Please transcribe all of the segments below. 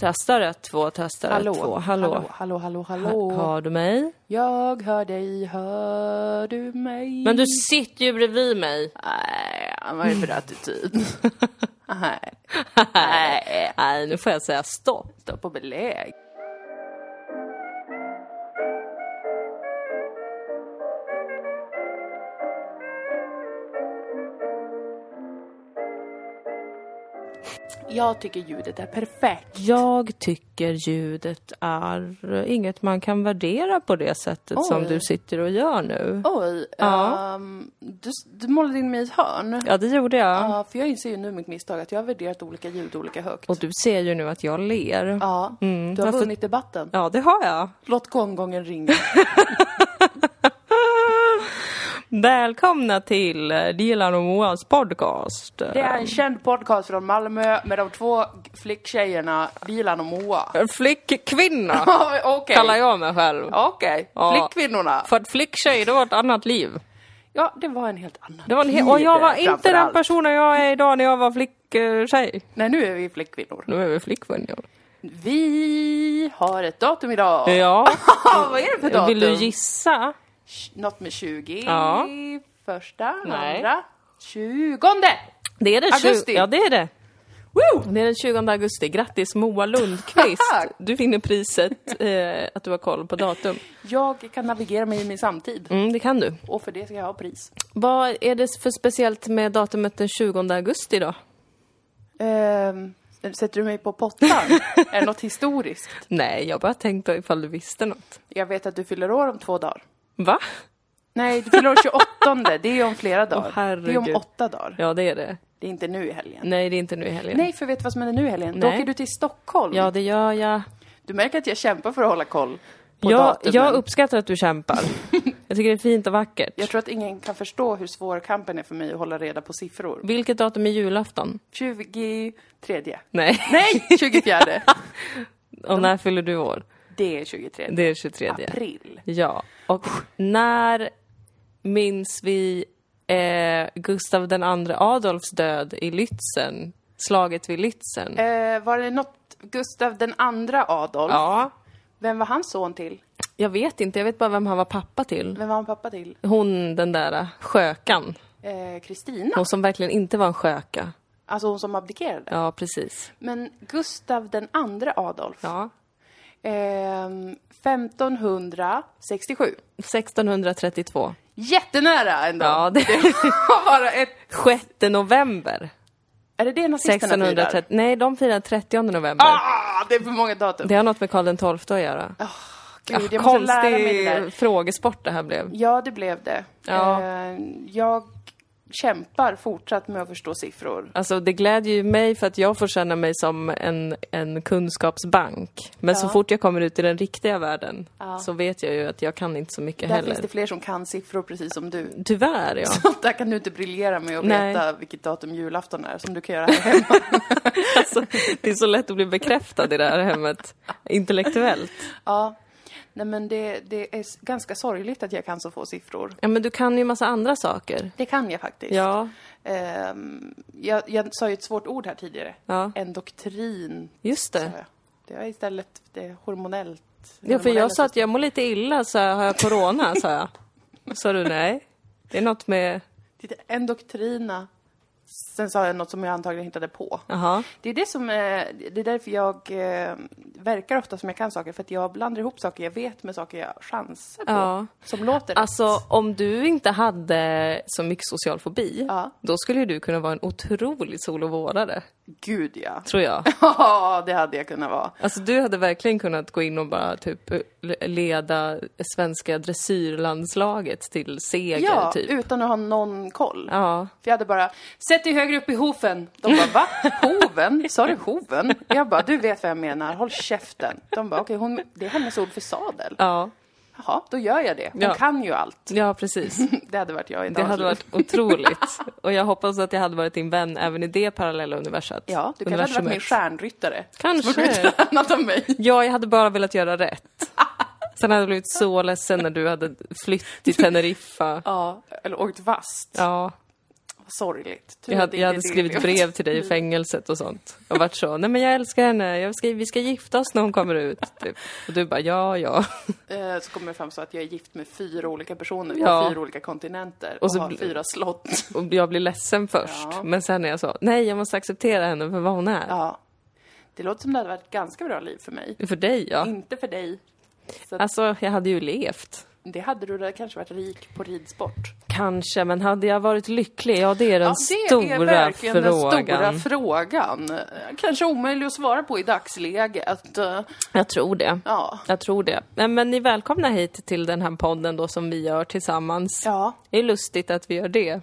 Testar ett, två, testar Hallå, ett, två. Hallå. hallå, hallå, hallå, hallå. Ha, hör du mig? Jag hör dig, hör du mig? Men du sitter ju bredvid mig. Nej, vad är det för attityd? Nej, nej, nu får jag säga stopp. stopp och belägg. Jag tycker ljudet är perfekt. Jag tycker ljudet är inget man kan värdera på det sättet som Oj. du sitter och gör nu. Oj, Ja. ehm, du, du målade in mig i ett hörn. Ja, det gjorde jag. Ja, för jag inser ju nu mitt misstag att jag har värderat olika ljud olika högt. Och du ser ju nu att jag ler. Ja, du har varför- vunnit debatten. Ja, det har jag. Låt gonggongen ringa. Välkomna till Dilan och Moas podcast. Det är en känd podcast från Malmö med de två flicktjejerna Dilan och Moa. Flickkvinna Okej. kallar jag mig själv. Okej, Ja. flickkvinnorna. För att flicktjej, det var ett annat liv. Ja, det var en helt annan Det var en he- och jag var inte den personen jag är idag när jag var flicktjej. Nej, nu är vi flickkvinnor. Nu är vi flickkvinnor. Vi har ett datum idag. Ja. Vad är det för datum? Vill du gissa? Något med 20. Ja. Första, Nej. andra, tjugonde! Det är det Augusti. Ja, det är det. Woo! Det är den 20 augusti. Grattis Moa Lundqvist. Du vinner priset eh, att du har koll på datum. Jag kan navigera mig i min samtid. Mm, det kan du. Och för det ska jag ha pris. Vad är det för speciellt med datumet den 20 augusti då? Ehm, sätter du mig på pottan? är det något historiskt? Nej, jag bara tänkte ifall du visste något. Jag vet att du fyller år om två dagar. Va? Nej, du fyller år 28. Det är om flera dagar. det är om åtta dagar. Ja, det är det. Det är inte nu i helgen. Nej, det är inte nu i helgen. Nej, för vet du vad som händer nu i helgen? Då Nej. åker du till Stockholm. Ja, det gör jag. Du märker att jag kämpar för att hålla koll på Jag, datumen. jag uppskattar att du kämpar. Jag tycker det är fint och vackert. Jag tror att ingen kan förstå hur svår kampen är för mig att hålla reda på siffror. Vilket datum är julafton? 23. Nej. Nej, 24. Och när fyller du år? Det är 23. Det är 23. April. Ja. Och när minns vi eh, Gustav den andre Adolfs död i Lützen? Slaget vid Lützen? Eh, var det något Gustav den andra Adolf? Ja. Vem var hans son till? Jag vet inte, jag vet bara vem han var pappa till. Vem var han pappa till? Hon, den där eh, skökan. Eh, Kristina? Hon som verkligen inte var en sköka. Alltså hon som abdikerade? Ja, precis. Men Gustav den andra Adolf? Ja. Ehm, 1567. 1632. Jättenära ändå! Ja, det var bara ett... 6 november. Är det det nazisterna 1630. firar? Nej, de firar 30 november. Ah, det är för många datum. Det har något med Karl XII att göra. Gud, mig det där. Konstig frågesport det här blev. Ja, det blev det. Ja. Eh, jag kämpar fortsatt med att förstå siffror. Alltså det glädjer ju mig för att jag får känna mig som en, en kunskapsbank. Men så Ja. fort jag kommer ut i den riktiga världen Ja. så vet jag ju att jag kan inte så mycket Där heller. finns det fler som kan siffror precis som du. Tyvärr ja. Så där kan du inte briljera med att Nej. veta vilket datum julafton är, som du kan göra här hemma. alltså, det är så lätt att bli bekräftad i det här hemmet. Intellektuellt. ja. Nej men det, det är ganska sorgligt att jag kan så få siffror. Ja men du kan ju massa andra saker. Det kan jag faktiskt. Ja, Ehm, jag, jag sa ju ett svårt ord här tidigare. ja. Endoktrin, just sa det. Det var istället det är hormonellt. Ja för jag sa att jag mår lite illa, så har jag corona, sa jag. Sa du nej? Det är något med, Titta, Endoktrina. Sen sa jag något som jag antagligen hittade på. jaha. Det är det som är, det är därför jag eh, verkar ofta som jag kan saker, för att jag blandar ihop saker jag vet med saker jag chansar på. Ja. Som låter rätt. Alltså om du inte hade så mycket social fobi, Ja. då skulle du kunna vara en otrolig solovårdare, Gud ja. tror jag. Ja, det hade jag kunnat vara. Alltså du hade verkligen kunnat gå in och bara typ leda svenska dressyrlandslaget till seger, Ja, typ. utan att ha någon koll. Ja. För jag hade bara, sätt dig högre upp i hoven. De bara, va? Hoven? Sa du hoven? Jag bara, du vet vad jag menar, håll käften. De bara, okej, hon, det är hennes ord för sadel. Ja, Jaha, då gör jag det. Hon Ja. kan ju allt. ja precis. Det hade varit jag i Det hade varit otroligt. Och jag hoppas att jag hade varit din vän även i det parallella universet. Ja, du kanske hade varit min stjärnryttare. Kanske. Tränat av mig. Ja, jag hade bara velat göra rätt. Sen hade jag blivit så ledsen när du hade flytt till Teneriffa. Ja, eller åkt fast. Ja, Sorgligt. Jag hade, jag hade skrivit brev till dig i fängelset och sånt. Och varit så, nej men jag älskar henne, jag ska, vi ska gifta oss när hon kommer ut. Typ. Och du bara, ja, ja. Eh, Så kommer det fram så att jag är gift med fyra olika personer på Ja. fyra olika kontinenter och, Och har fyra slott. Och jag blir ledsen först. Ja. Men sen är jag så, nej jag måste acceptera henne för vad hon är. Ja. Det låter som det hade varit ett ganska bra liv för mig. För dig ja. Inte för dig. Så att Alltså, jag hade ju levt. Det hade du där kanske varit rik på ridsport. Kanske, men hade jag varit lycklig? Ja, det är den Ja, det stora är verkligen frågan. den stora frågan. Kanske omöjlig att svara på i dagsläget. Jag tror det. Ja. Jag tror det. Men, men ni är välkomna hit till den här podden då som vi gör tillsammans. Ja, Det är lustigt att vi gör det.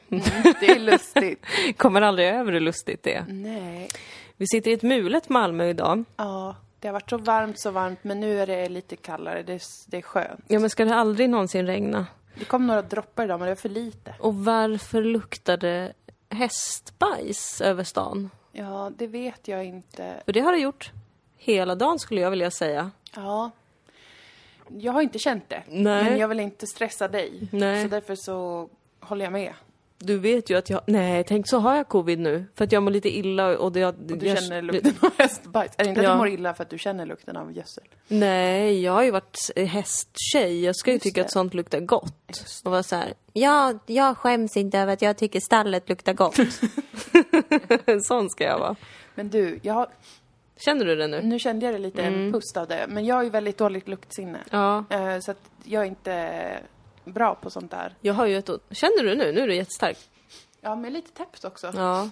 det är lustigt. Kommer aldrig över hur lustigt det är. Nej. Vi sitter i ett mulet Malmö idag. Ja, det har varit så varmt, så varmt, men nu är det lite kallare. Det det är skönt. Ja, men ska det aldrig någonsin regna? Det kom några droppar idag, men det var för lite. Och varför luktar det hästbajs över stan? Ja, det vet jag inte. För det har det gjort hela dagen skulle jag vilja säga. Ja. Jag har inte känt det. Nej. Men jag vill inte stressa dig. Nej. Så därför så håller jag med. Du vet ju att jag... Nej, tänk så har jag covid nu. För att jag mår lite illa och det... Och Du känner lukten av hästbajs. Är det inte att Ja. du mår illa för att du känner lukten av gödsel? Nej, jag har ju varit hästtjej. Jag ska ju Just tycka det. att sånt luktar gott. Och vara så här, ja, jag skäms inte över att jag tycker stallet luktar gott. Sån ska jag vara. Men du, jag har, Känner du det nu? nu kände jag det lite Mm. en pust av det. Men jag har ju väldigt dåligt luktsinne. Ja. Eh, Så att jag är inte bra på sånt där. Jag har ju ett... Känner du nu? Nu är du jättestark. Ja, men lite täppt också. Ja.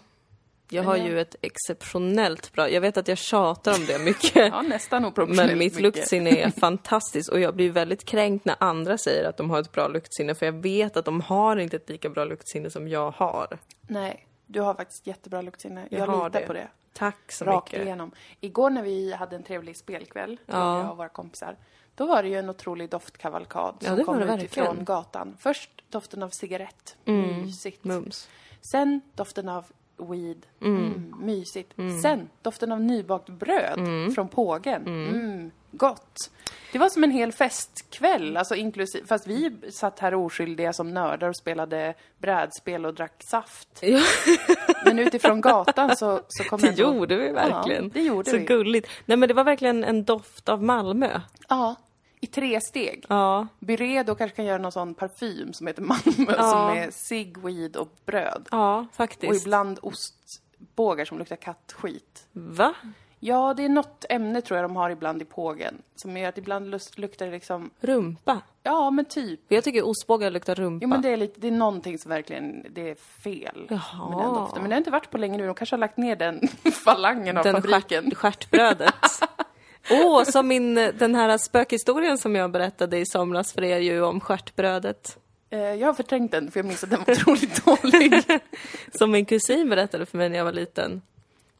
Jag har ju ett exceptionellt bra... Jag vet att jag tjatar om det mycket. Ja, nästan oproportionellt Men mitt mycket. luktsinne är fantastiskt och jag blir väldigt kränkt när andra säger att de har ett bra luktsinne för jag vet att de har inte ett lika bra luktsinne som jag har. Nej, du har faktiskt jättebra luktsinne. Jag, Jag har litar det. på det. Tack så Rakt mycket. igenom. Igår när vi hade en trevlig spelkväll, Ja. jag och våra kompisar, då var det ju en otrolig doftkavalkad Ja, som kom utifrån gatan. Först doften av cigarett, Mm. mysigt. Mums. Sen doften av weed, mm. mysigt. Sen doften av nybakt bröd från pågen, mm. gott. Det var som en hel festkväll, alltså inklusive, fast vi satt här oskyldiga som nördar och spelade brädspel och drack saft. Ja, Men utifrån gatan så, så kom det ändå- gjorde vi verkligen. Ja, det gjorde så vi. gulligt. Nej men det var verkligen en doft av Malmö. Ja, i tre steg. Ja, Byredo kanske kan göra någon sån parfym som heter Malmö Ja. som är cigg, weed och bröd. ja faktiskt. Och ibland ostbågar som luktar kattskit. Va? Ja, det är något ämne tror jag de har ibland i pågen som gör att ibland luktar det liksom, Rumpa? ja men typ. Jag tycker ostbågar luktar rumpa. Jo men det är lite, det är någonting som verkligen, det är fel Jaha. med den doften. Men det har inte varit på länge nu, de kanske har lagt ner den falangen av den fabriken. stjärt, stjärtbrödet. Åh, som min, den här spökhistorien som jag berättade i somras för er ju om stjärtbrödet. Eh, Jag har förträngt den för jag minns att den var otroligt dålig. Som min kusin berättade för mig när jag var liten.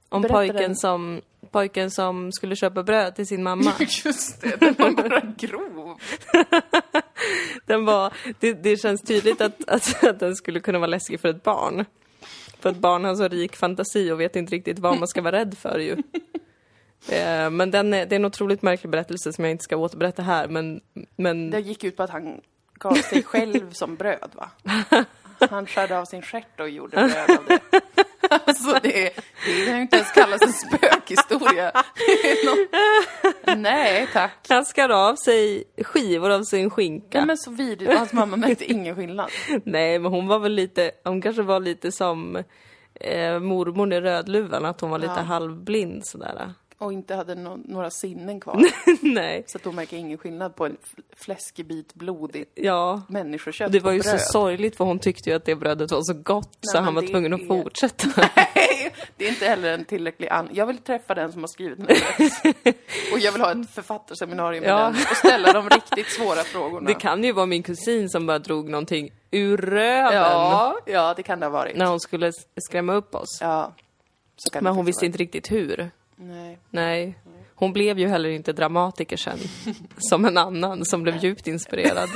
Om Berätta pojken den. som, pojken som skulle köpa bröd till sin mamma. Just det, den var bara grov. Den var, det, det känns tydligt att, att, att den skulle kunna vara läskig för ett barn. För ett barn har så rik fantasi och vet inte riktigt vad man ska vara rädd för ju. Eh, Men den är, det är en otroligt märklig berättelse som jag inte ska återberätta här men, men Det gick ut på att han gav sig själv som bröd, va? Han skärde av sin stjärt och gjorde bröd av det. Alltså det, det kan ju inte ens kallas en spökhistoria. Något... Nej, tack. han skar av sig skivor av sin skinka. Nej, men så vidrigt. Hans mamma märkte ingen skillnad. Nej, men hon var väl lite, hon kanske var lite som eh, mormor i Rödluvan, att hon var lite Ja. halvblind sådär. Och inte hade no- några sinnen kvar. Nej, Så att hon märker ingen skillnad på en f- fläskig bit blodigt ja. människokött Det var ju så sorgligt för hon tyckte ju att det brödet var så gott så men han var tvungen att är- fortsätta. Nej, det är inte heller en tillräcklig an... Jag vill träffa den som har skrivit den. Och jag vill ha ett författarseminarium med Ja. den och ställa de riktigt svåra frågorna. Det kan ju vara min kusin som bara drog någonting ur röven Ja, ja, det kan det ha varit. när hon skulle skrämma upp oss. Ja. Så Men hon visste inte riktigt hur. Nej. Nej. Hon blev ju heller inte dramatiker sen, som en annan som blev djupt inspirerad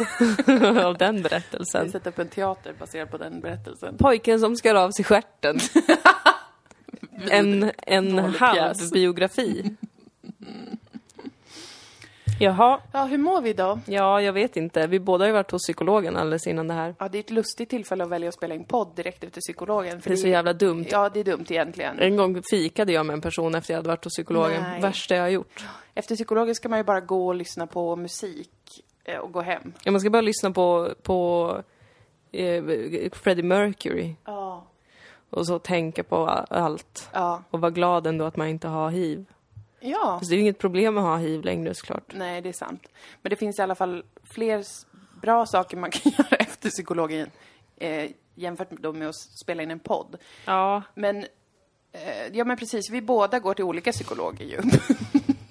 av den Vi berättelsen. sätter upp en teater baserad på den berättelsen. Pojken som skar av sig stjärten. En, en halv biografi. Jaha. Ja, hur mår vi då? Ja, jag vet inte. Vi båda har ju varit hos psykologen alldeles innan det här. Ja, det är ett lustigt tillfälle att välja att spela in podd direkt efter psykologen. För Det är så jävla dumt. Ja, det är dumt egentligen. En gång fikade jag med en person efter jag hade varit hos psykologen. Nej. Värsta jag har gjort. Efter psykologen ska man ju bara gå och lyssna på musik eh, och gå hem. Ja, man ska bara lyssna på, på eh, Freddie Mercury Ja. och så tänka på allt. Ja. Och vara glad ändå att man inte har hiv. Ja. Så det är ju inget problem att ha hiv längre såklart. Nej, det är sant. Men det finns i alla fall fler bra saker man kan göra efter psykologin eh, jämfört med att spela in en podd. Ja. Men, eh, ja men precis, vi båda går till olika psykologer ju.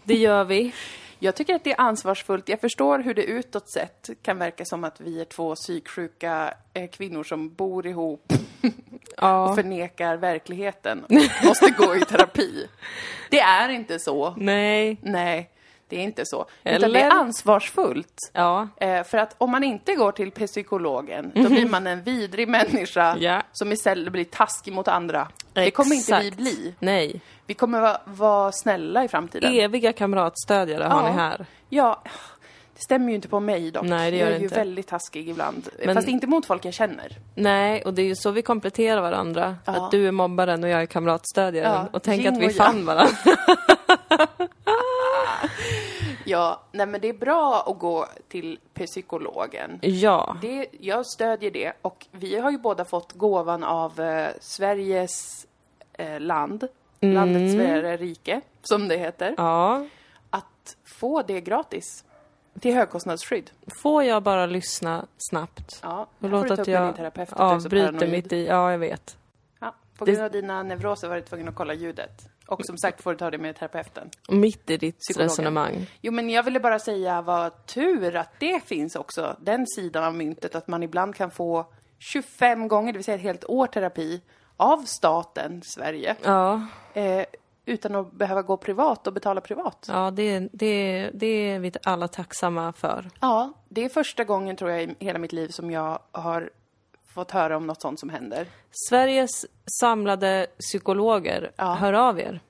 Det gör vi. Jag tycker att det är ansvarsfullt. Jag förstår hur det utåt sett kan verka som att vi är två psyksjuka eh, kvinnor som bor ihop och Ja. förnekar verkligheten och måste gå i terapi. Det är inte så. Nej. Nej, det är inte så. Utan Eller? det är ansvarsfullt. Ja. Eh, för att om man inte går till psykologen, då blir man en vidrig människa Mhm. Ja. som istället blir taskig mot andra. Det kommer inte vi Exakt. bli. Nej. Vi kommer vara, vara snälla i framtiden. Eviga kamratstödjare har Ja. ni här. Ja, det stämmer ju inte på mig dock. Nej, det gör jag är det ju inte. väldigt taskig ibland. Men- Fast inte mot folk jag känner. Nej, och det är ju så vi kompletterar varandra. Ja. Att du är mobbaren och jag är kamratstödjaren. Ja, Och tänk yin att vi fann varandra. Ja, nej men det är bra att gå till psykologen. Ja. Det, jag stödjer det och vi har ju båda fått gåvan av eh, Sveriges eh, land, landet Sverige rike, som det heter, Ja. att få det gratis. Till högkostnadsskydd. Får jag bara lyssna snabbt? Ja, Och här får låt du ta att jag avbryter paranoid. mitt i... Ja, jag vet. Ja, på grund av dina neuroser var du tvungen att kolla ljudet. Och som sagt får du ta det med terapeuten. Mitt i ditt Psykologen. resonemang. Jo, men jag ville bara säga vad tur att det finns också, den sidan av myntet, att man ibland kan få 25 gånger, det vill säga ett helt år terapi, av staten Sverige. Ja, Eh, utan att behöva gå privat och betala privat. ja det, det, det är vi alla tacksamma för. Ja, det är första gången tror jag i hela mitt liv som jag har fått höra om något sånt som händer. Sveriges samlade psykologer, Ja. hör av er.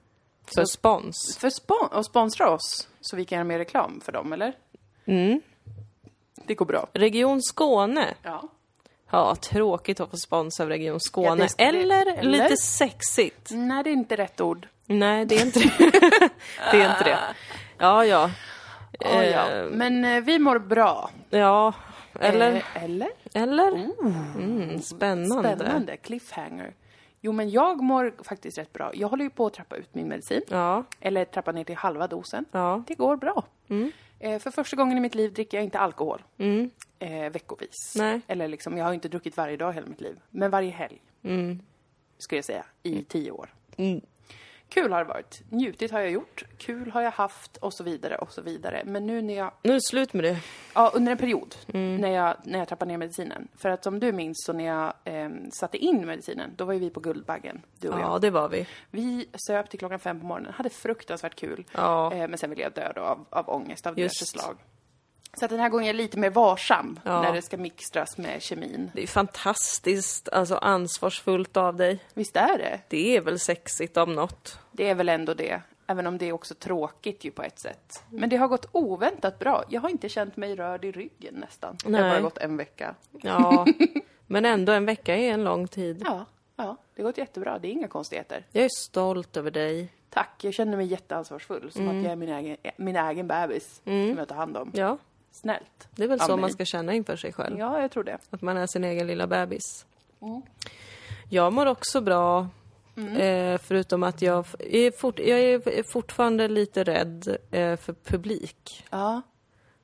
För Så- spons. För spon- och sponsra oss, så vi kan göra mer reklam för dem, eller? Mm. Det går bra. Region Skåne. Ja. Ja, tråkigt att få spons av Region Skåne. Ja, eller, eller? lite sexigt. Nej, det är inte rätt ord. Nej, det är inte det. det är inte det. Ja, ja. Ja, ja. Eh, Men eh, vi mår bra. ja. Eller? Eh, eller? Eller? Mm, spännande. Spännande. Cliffhanger. Jo, men jag mår faktiskt rätt bra. Jag håller ju på att trappa ut min medicin. Ja, Eller trappa ner till halva dosen. ja. Det går bra. Eh, för första gången i mitt liv dricker jag inte alkohol. Mm, Eh, veckovis. Nej. Eller liksom, jag har inte druckit varje dag hela mitt liv. Men varje helg, mm, skulle jag säga, i tio år. Kul har det varit. Njutit har jag gjort. Kul har jag haft och så vidare och så vidare. Men nu när jag, Nu är det slut med det. ja under en period, Mm. när, jag, när jag trappade ner medicinen. För att som du minns så när jag eh, satte in medicinen, då var ju vi på Guldbaggen, du och Ja, jag. det var vi. Vi söp till klockan fem på morgonen, hade fruktansvärt kul. Ja. Eh, men sen ville jag dö då av, av ångest av diverse slag. Så att den här gången är jag lite mer varsam Ja. när det ska mixtras med kemin. Det är fantastiskt, alltså ansvarsfullt av dig. Visst är det? Det är väl sexigt om något. Det är väl ändå det. Även om det är också tråkigt ju på ett sätt. Men det har gått oväntat bra. Jag har inte känt mig rörd i ryggen nästan. Det har Nej. bara gått en vecka. Ja, men ändå en vecka är en lång tid. Ja, ja, det har gått jättebra. Det är inga konstigheter. Jag är stolt över dig. Tack, jag känner mig jätteansvarsfull. Som att jag är min egen, min egen bebis som jag tar hand om. Ja, Snällt. det är väl så mig. man ska känna inför sig själv. Ja, jag tror det. Att man är sin egen lilla bebis. Mm. Jag mår också bra. Eh, förutom att jag är, fort, jag är fortfarande lite rädd eh, för publik. Ja.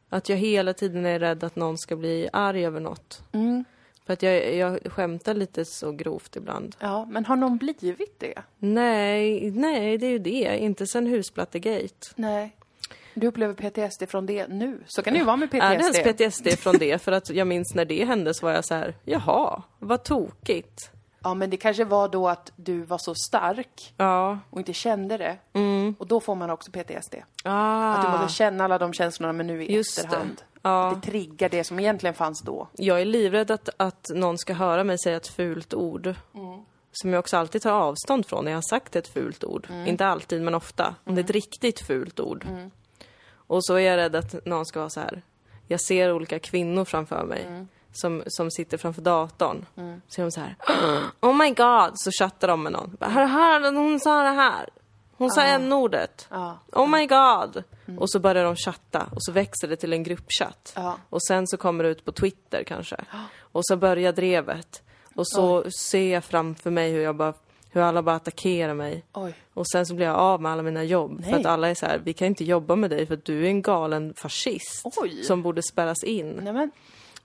Att jag hela tiden är rädd att någon ska bli arg över något. Mm. För att jag, jag skämtar lite så grovt ibland. Ja, men har någon blivit det? Nej, nej, det är ju det. Inte sen Husplattegate. Nej. Du upplever PTSD från det nu. Så kan det ju vara med PTSD. Är det ens PTSD från det? För att jag minns när det hände så var jag så här, jaha, vad tokigt. Ja, men det kanske var då att du var så stark Ja. och inte kände det. Och då får man också PTSD. Ah. Att du måste känna alla de känslorna men nu i Just det. efterhand. Ja. Att det triggar det som egentligen fanns då. Jag är livrädd att, att någon ska höra mig säga ett fult ord. Som jag också alltid tar avstånd från när jag har sagt ett fult ord. Inte alltid, men ofta. Om det är ett riktigt fult ord. Och så är jag rädd att någon ska vara så här. Jag ser olika kvinnor framför mig. Mm. Som, som sitter framför datorn. Så är de så här. Oh my god! Så chattar de med någon. Hör, hör, hon sa det här. Hon sa n-ordet. Ja. Oh my god! Och så börjar de chatta och så växer det till en gruppchatt. Ja. Och sen så kommer det ut på Twitter kanske. Och så börjar drevet. Och så ser jag framför mig hur jag bara hur alla bara attackerar mig. Oj. Och sen så blir jag av med alla mina jobb. Nej. För att alla är så här, vi kan inte jobba med dig för att du är en galen fascist. Oj. Som borde spärras in. Nej men,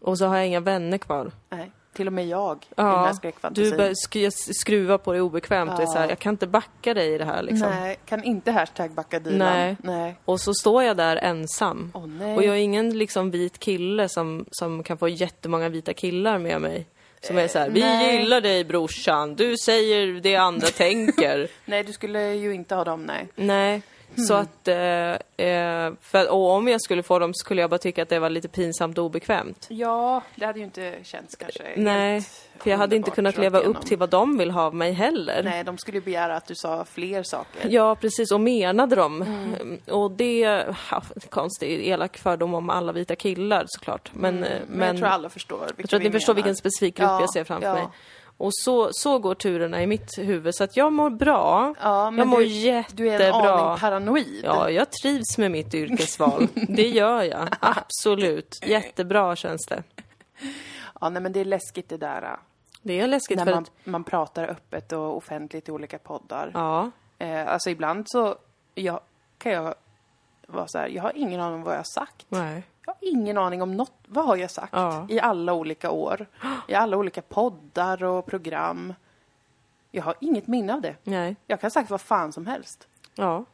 Och så har jag inga vänner kvar. nej. Till och med jag i den Ja, du börjar sk- skruva på det obekvämt och är så här, Ja. jag kan inte backa dig i det här liksom. Nej, kan inte hashtag backa Dilan. Nej. nej. Och så står jag där ensam. Nej. Och jag är ingen liksom vit kille som, som kan få jättemånga vita killar med mig. Som är så här, vi nej. gillar dig brorsan, du säger det andra tänker. Nej, du skulle ju inte ha dem, nej. Nej, så Hmm. att... Eh, eh, för, och om jag skulle få dem så skulle jag bara tycka att det var lite pinsamt och obekvämt. Ja, det hade ju inte känts kanske Nej, helt för jag hade inte kunnat leva upp till vad de vill ha av mig heller. Nej, de skulle ju begära att du sa fler saker. Ja, precis. Och menade dem. Mm. Och det... Ja, konstig, elak fördom om alla vita killar såklart. Men, Mm. Men jag tror alla förstår Jag tror att ni förstår vilken specifik grupp Ja, jag ser framför ja. mig. Och så, så går turerna i mitt huvud. Så att jag mår bra. Ja, men jag mår du, jättebra. du är en aning paranoid. Ja, jag trivs med mitt yrkesval. Det gör jag. Absolut. Jättebra känns det. Ja, nej men det är läskigt det där. äh, Det är läskigt När för man, att... man pratar öppet och offentligt i olika poddar. Ja. Eh, alltså ibland så jag, kan jag vara så här, jag har ingen aning om vad jag har sagt. Nej. Jag har ingen aning om något. Vad har jag sagt? Ja. I alla olika år. I alla olika poddar och program. Jag har inget minne av det. Nej. Jag kan ha sagt vad fan som helst. Ja.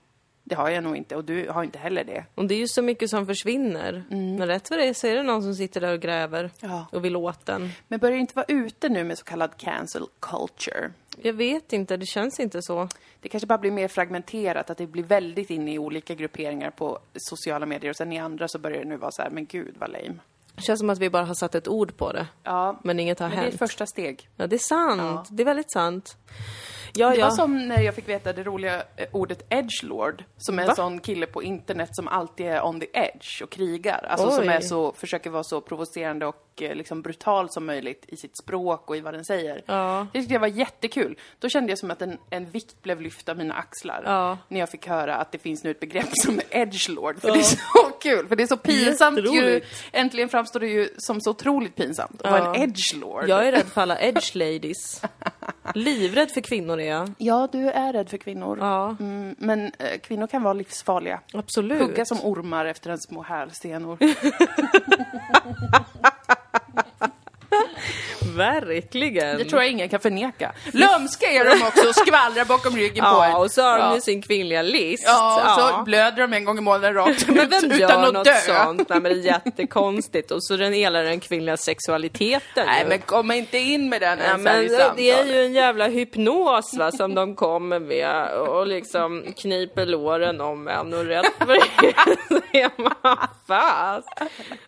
Det har jag nog inte och du har inte heller det. Och det är ju så mycket som försvinner. Men rätt för det så är det någon som sitter där och gräver. Ja. Och vill åt den. Men börjar inte vara ute nu med så kallad cancel culture? Jag vet inte, det känns inte så. Det kanske bara blir mer fragmenterat, att det blir väldigt inne i olika grupperingar på sociala medier och sen i andra så börjar det nu vara så här, men gud vad lame. Det känns som att vi bara har satt ett ord på det. Ja, Men inget har men det är hänt. första steg. Ja, det är sant. Ja. Det är väldigt sant. Ja, Det ja. var som när jag fick veta det roliga eh, ordet edgelord, som är en Va? sån kille på internet som alltid är on the edge och krigar. Alltså som Oj. är så, försöker vara så provocerande och eh, liksom brutal som möjligt i sitt språk och i vad den säger. Ja. Det tyckte jag var jättekul. Då kände jag som att en, en vikt blev lyft av mina axlar. Ja. När jag fick höra att det finns nu ett begrepp som edgelord. För det är så kul, för det är så pinsamt ju. Äntligen framstår det ju som så otroligt pinsamt att vara Ja. en edgelord. Jag är rädd för alla edge ladies. Livrädd för kvinnor är jag. Ja, du är rädd för kvinnor. Ja, Mm, men eh, kvinnor kan vara livsfarliga. absolut. Hugga som ormar efter en små hälsenor. Verkligen. Det tror jag ingen kan förneka. Lömska är de också och skvallrar bakom ryggen på en. Ja, och så har de Ja. ju sin kvinnliga list. Ja, och så blöder de en gång i månaden rakt Men vem utan gör att något dö. sånt? Nej, men det är jättekonstigt. Och så den hela den kvinnliga sexualiteten. Nej, ju. men kom inte in med den Ja, ens men här det är ju en jävla hypnos va, som de kommer med och liksom kniper låren om en och rätt för det är man fast.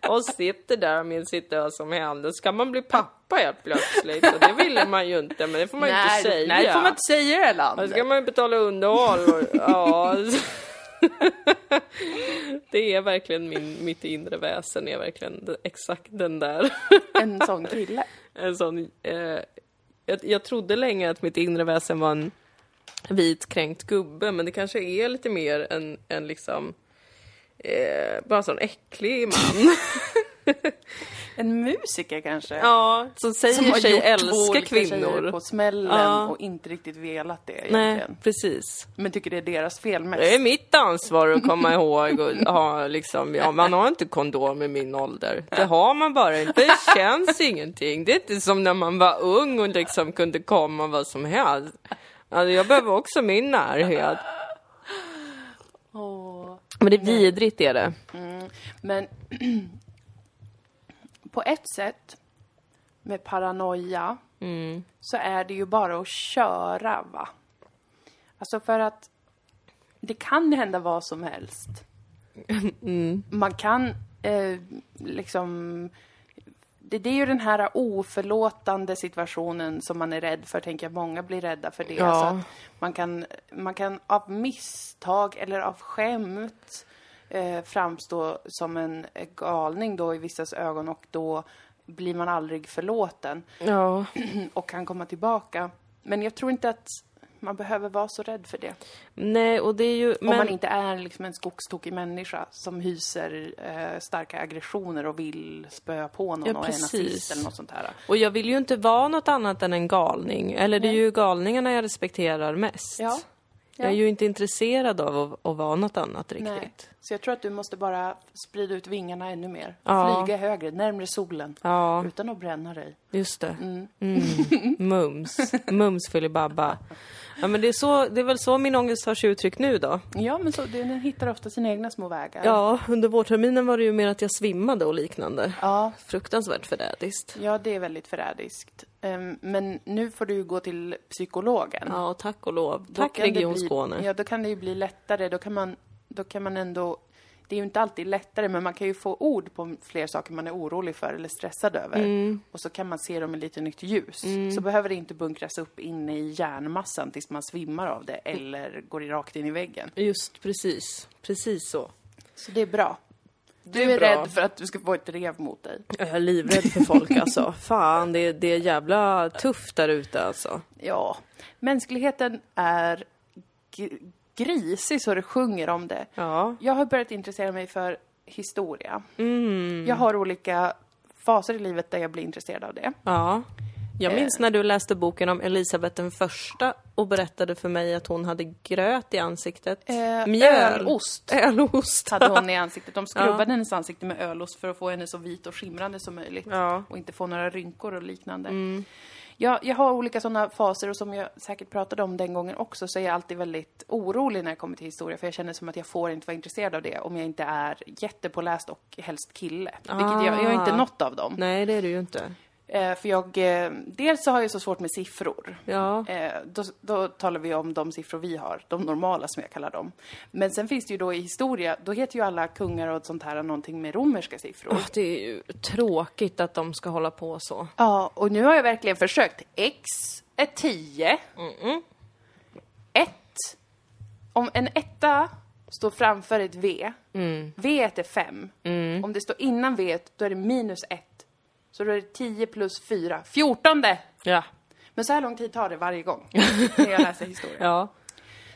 Och sitter där med sitt död som händer. Ska man bli pappa helt plötsligt? Och det ville man ju inte, men det får man ju inte säga. Nej, det får man inte säga i det här Då landet. ska man ju betala underhåll och, ja. Det är verkligen min, mitt inre väsen är verkligen exakt den där. En sån kille. En sån, eh, jag, jag trodde länge att mitt inre väsen var en vit kränkt gubbe, men det kanske är lite mer en, en liksom eh, bara en sån äcklig man. En musiker kanske. ja, som säger Som har sig gjort älska kvinnor. på smällen Ja. och inte riktigt velat det Nej, egentligen. precis. Men tycker det är deras fel mest. Det är mitt ansvar att komma ihåg och ha liksom, ja man har inte kondom i min ålder. Det har man bara inte, det känns ingenting. Det är inte som när man var ung och liksom kunde komma vad som helst. Alltså jag behöver också min närhet. Men det är vidrigt är det. Men på ett sätt med paranoia Mm. så är det ju bara att köra, va? Alltså för att det kan hända vad som helst. Mm. Man kan eh, liksom... Det, det är ju den här oförlåtande situationen som man är rädd för, tänker jag. Många blir rädda för det. Ja. Alltså man, kan, man kan av misstag eller av skämt eh, framstå som en galning då i vissas ögon och då blir man aldrig förlåten Ja. och kan komma tillbaka. Men jag tror inte att man behöver vara så rädd för det. Nej, och det är ju... Om man inte är liksom en skogstokig människa som hyser eh, starka aggressioner och vill spöa på någon Ja, och är nazist eller något sånt här. Och jag vill ju inte vara något annat än en galning. Eller det är Nej. ju galningarna jag respekterar mest. Ja. Jag är ju inte intresserad av att, att vara något annat riktigt. Nej. Så jag tror att du måste bara sprida ut vingarna ännu mer. Ja. Flyga högre, närmare solen. Ja, Utan att bränna dig. just det. Mm. Mm. Mums. Mums filibabba. Ja, men det är, så, det är väl så min ångest tar sig uttryck nu då. Ja, men så, den hittar ofta sina egna små vägar. Ja, under vårterminen var det ju mer att jag svimmade och liknande. Ja, Fruktansvärt förrädiskt. ja det är väldigt förrädiskt. Ehm, men nu får du gå till psykologen. Ja, tack och lov. Då Tack Region Skåne. Ja, då kan det ju bli lättare. Då kan man, då kan man ändå... Det är ju inte alltid lättare, men man kan ju få ord på fler saker man är orolig för eller stressad över. Mm. Och så kan man se dem i lite nytt ljus. Så behöver det inte bunkras upp inne i hjärnmassan tills man svimmar av det eller går rakt in i väggen. Just precis. Precis så. Så det är bra. Du är är, rädd för att du ska få ett rev mot dig. Jag är livrädd för folk alltså. Fan, det, det är jävla tufft där ute alltså. Ja, mänskligheten är grisig så det sjunger om det. Ja. Jag har börjat intressera mig för historia. Mm. Jag har olika faser i livet där jag blir intresserad av det. Ja. Jag minns när du läste boken om Elisabeth den första och berättade för mig att hon hade gröt i ansiktet. Eh, Mjöl. ölost. Ölost. hade hon i ansiktet. De skrubbade hennes ansikte med ölost för att få henne så vit och skimrande som möjligt. Ja. Och inte få några rynkor och liknande. Jag, jag har olika sådana faser och som jag säkert pratade om den gången också så är jag alltid väldigt orolig när jag kommer till historia för jag känner som att jag får inte vara intresserad av det om jag inte är jättepåläst och helst kille. Vilket jag, jag är inte Ah. något av dem. Nej, det är du ju inte. Eh, för jag, eh, dels så har jag så svårt med siffror. Ja. Eh, då, då talar vi om de siffror vi har, de normala som jag kallar dem. Men sen finns det ju då i historia, då heter ju alla kungar och sånt här någonting med romerska siffror. Åh, det är ju tråkigt att de ska hålla på så. Ja, och nu har jag verkligen försökt. X är 10. Ett. Om en etta står framför ett V, V är 5. Om det står innan V, då är det minus 1. Så då är det 10 plus 4, 14. Ja. Men så här lång tid tar det varje gång när jag läser historia. Ja.